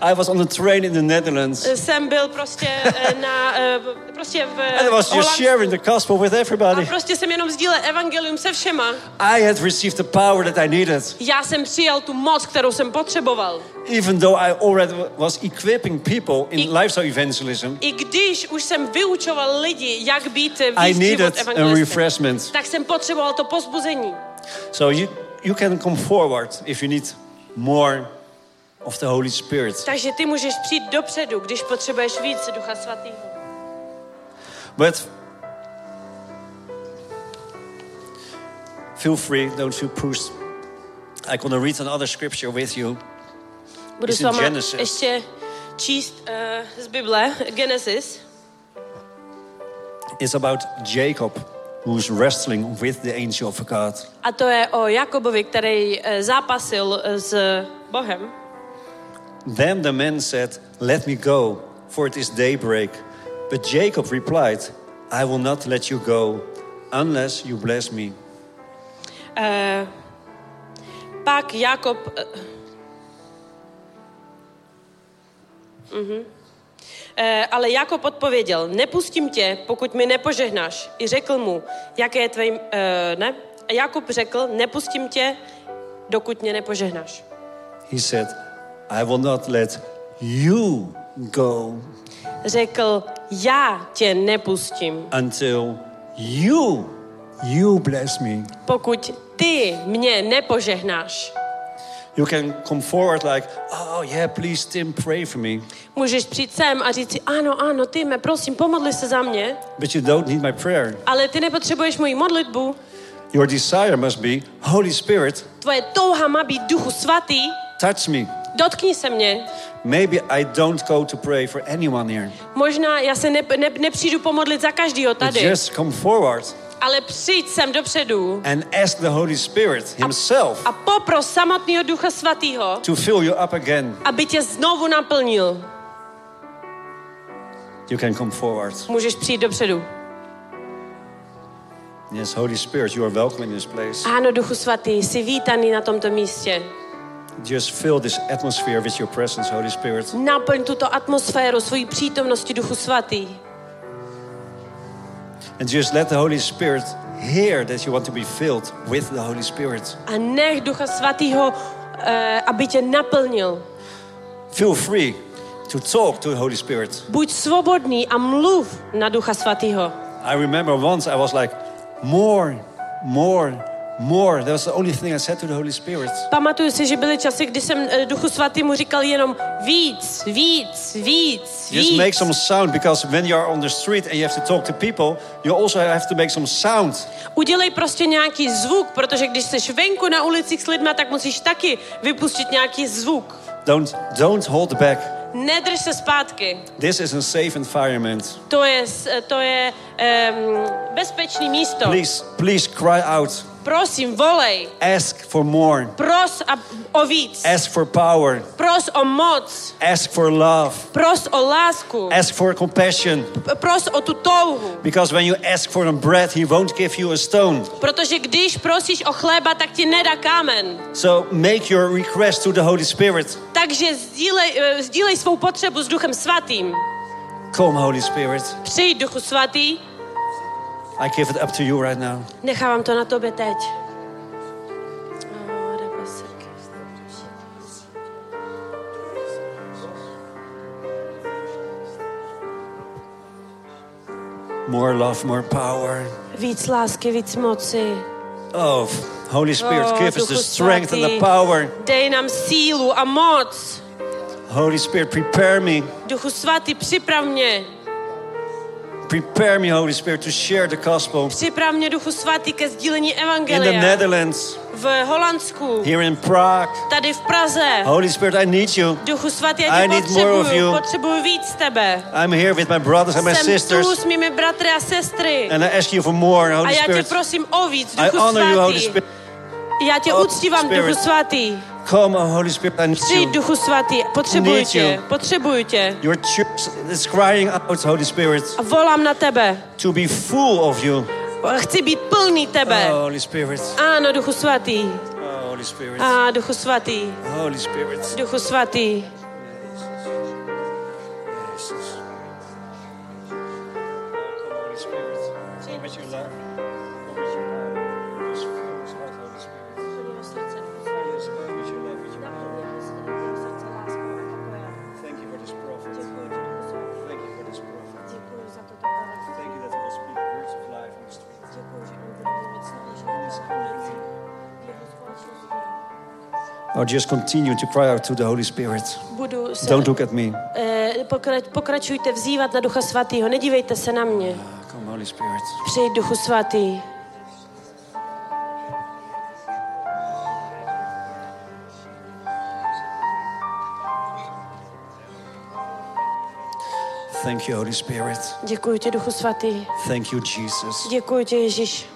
I was on a train in the Netherlands. Jsem byl prostě eh, na, eh, prostě v And I was just sharing the gospel with A everybody. prostě jsem jenom sdílel evangelium se všema. I had received the power that I needed. Já jsem přijal tu moc, kterou jsem potřeboval. Even though I already was equipping people in I- lifestyle evangelism, I když už jsem vyučoval lidi, jak být I needed a refreshment. tak jsem potřeboval to pozbuzení. So you, you can come forward if you need more of the Holy Spirit. Takže ty můžeš přijít dopředu, když potřebuješ víc Ducha Svatého. But feel free, don't feel pushed. I'm going to read another scripture with you. Budu It's s váma Genesis. ještě číst uh, z Bible, Genesis. It's about Jacob, who's wrestling with the angel of God. A to je o Jakobovi, který eh, zápasil eh, s Bohem. Then the man said, Let me go, for it is daybreak. But Jacob replied, I will not let you go unless you bless me. Eh, pak Jakob... eh, mhm. Eh, ale Jakob odpověděl, nepustím tě, pokud mi nepožehnáš. I řekl mu, jaké je tvé... eh, ne? A Jakob řekl, nepustím tě, dokud mě nepožehnáš. He said, I will not let you go Řekl, já tě nepustím, until you, you bless me. pokud ty mě nepožehnáš. You can come forward like, oh yeah, please Tim, pray for me. Můžeš přijít sem a říct si, ano, ano, ty me, prosím, pomodli se za mě, But you don't need my prayer. ale ty nepotřebuješ moji modlitbu. Your desire must be, Holy Spirit, Tvoje touha má být duchu svatý, touch me. dotkni se mě. Maybe I don't go to pray for anyone here. Možná já se ne, ne, nepřijdu pomodlit za každýho But tady, just come forward ale přijď sem dopředu and ask the Holy Spirit Himself a popros samotného ducha svatého, to fill you up again. aby tě znovu naplnil. You can come forward. Můžeš přijít dopředu. Yes, Holy Spirit, you are welcome in this place. Ano, duchu svatý, jsi vítaný na tomto místě. Just fill this atmosphere with your presence, Holy Spirit. Naplň tuto atmosféru svojí přítomnosti duchu svatý. And just let the Holy Spirit hear that you want to be filled with the Holy Spirit. A nech ducha svatého, eh, aby tě naplnil. Feel free to talk to the Holy Spirit. Buď svobodný a mluv na ducha svatého. I remember once I was like, more, more, more. That was the only thing I said to the Holy Spirit. Pamatuju si, že byly časy, kdy jsem eh, duchu svatýmu říkal jenom víc, víc, víc, Just víc. make some sound because when you are on the street and you have to talk to people, you also have to make some sound. Udělej prostě nějaký zvuk, protože když jsi venku na ulicích s lidma, tak musíš taky vypustit nějaký zvuk. Don't, don't hold back. Nedrž se zpátky. This is a safe environment. To je, eh, to je um, bezpečný místo. Please, please cry out. Prosím, volej. Ask for more. Pros a, o víc. Ask for power. Pros o moc. Ask for love. Pros o lásku. Ask for compassion. Pros o tu touhu. Because when you ask for a bread, he won't give you a stone. Protože když prosíš o chleba, tak ti nedá kámen. So make your request to the Holy Spirit. Takže sdílej, eh, sdílej svou potřebu s Duchem Svatým. Come, Holy Spirit. Přijď, Duchu Svatý. I give it up to you right now. Nechávám to na tobě teď. More love, more power. Víc lásky, víc moci. Oh, Holy Spirit, Oh, give us the strength and the power. Dej nám sílu a moc. Holy Spirit, prepare me. Duchu Svatý, připrav mě. Prepare me, Holy Spirit, to share the gospel Připrav mě, Duchu Svatý, ke sdílení in the Evangelia. Netherlands, V Holandsku, here in Prague. tady v Praze. Holy Spirit, I need you. Duchu Svatý, já I need more of you. Potřebuju víc tebe. I'm here with my brothers and my Jsem sisters, tu s mými bratry a sestry. and I ask you for more, A Holy já tě Spirit. prosím o víc, I Duchu honor you, Holy Svatý. Spirit. Já tě Holy uctívám, Spirit. Duchu Svatý. Come, Holy Spirit, I need Přijď, you. Duchu Svatý, potřebuji tě, potřebuji tě. Your church is crying out, Holy Spirit, A volám na tebe. to be full of you. Chci být plný tebe. Oh, Holy Spirit. Ano, Duchu Svatý. Oh, Holy Spirit. A Duchu Svatý. Holy Spirit. Duchu Svatý. Or just continue to cry out to the Holy Spirit. Budu se, Don't look at me. eh, pokra, pokračujte vzývat na Ducha Svatého, nedívejte se na mě. Ah, Come, Holy Spirit. Přijď Duchu Svatý. Thank you, Holy Spirit. Děkuji ti, Duchu Svatý. Thank you, Jesus. Děkuji ti, Ježíš.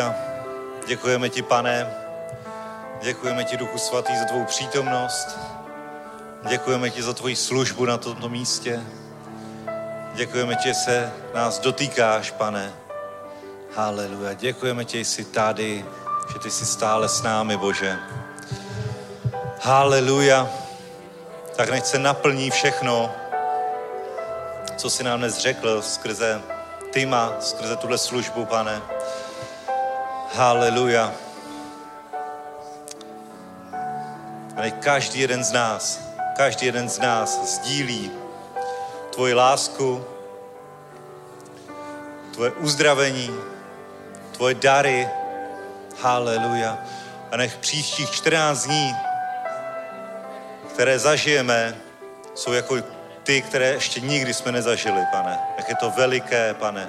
Haleluja. Děkujeme ti, pane. Děkujeme ti, Duchu Svatý, za tvou přítomnost. Děkujeme ti za tvoji službu na tomto místě. Děkujeme ti, že se nás dotýkáš, pane. Haleluja. Děkujeme ti, že jsi tady, že ty jsi stále s námi, Bože. Haleluja. Tak nech se naplní všechno, co jsi nám dnes řekl skrze Tyma, skrze tuhle službu, pane. Haleluja. A každý jeden z nás, každý jeden z nás sdílí tvoji lásku, tvoje uzdravení, tvoje dary. Haleluja. A nech příštích 14 dní, které zažijeme, jsou jako ty, které ještě nikdy jsme nezažili, pane. Jak je to veliké, pane.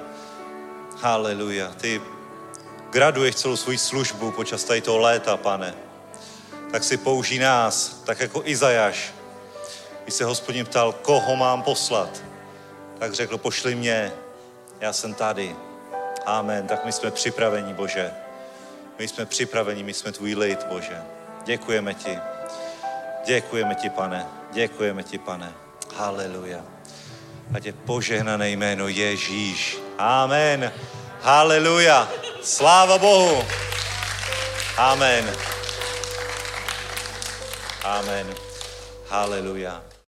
Haleluja. Ty graduješ celou svoji službu počas tady toho léta, pane. Tak si použij nás, tak jako Izajáš. Když se hospodin ptal, koho mám poslat, tak řekl, pošli mě, já jsem tady. Amen. Tak my jsme připraveni, Bože. My jsme připraveni, my jsme tvůj lid, Bože. Děkujeme ti. Děkujeme ti, pane. Děkujeme ti, pane. Haleluja. Ať je požehnané jméno Ježíš. Amen. Haleluja. Sláva Bohu. Amen. Amen. Haleluja.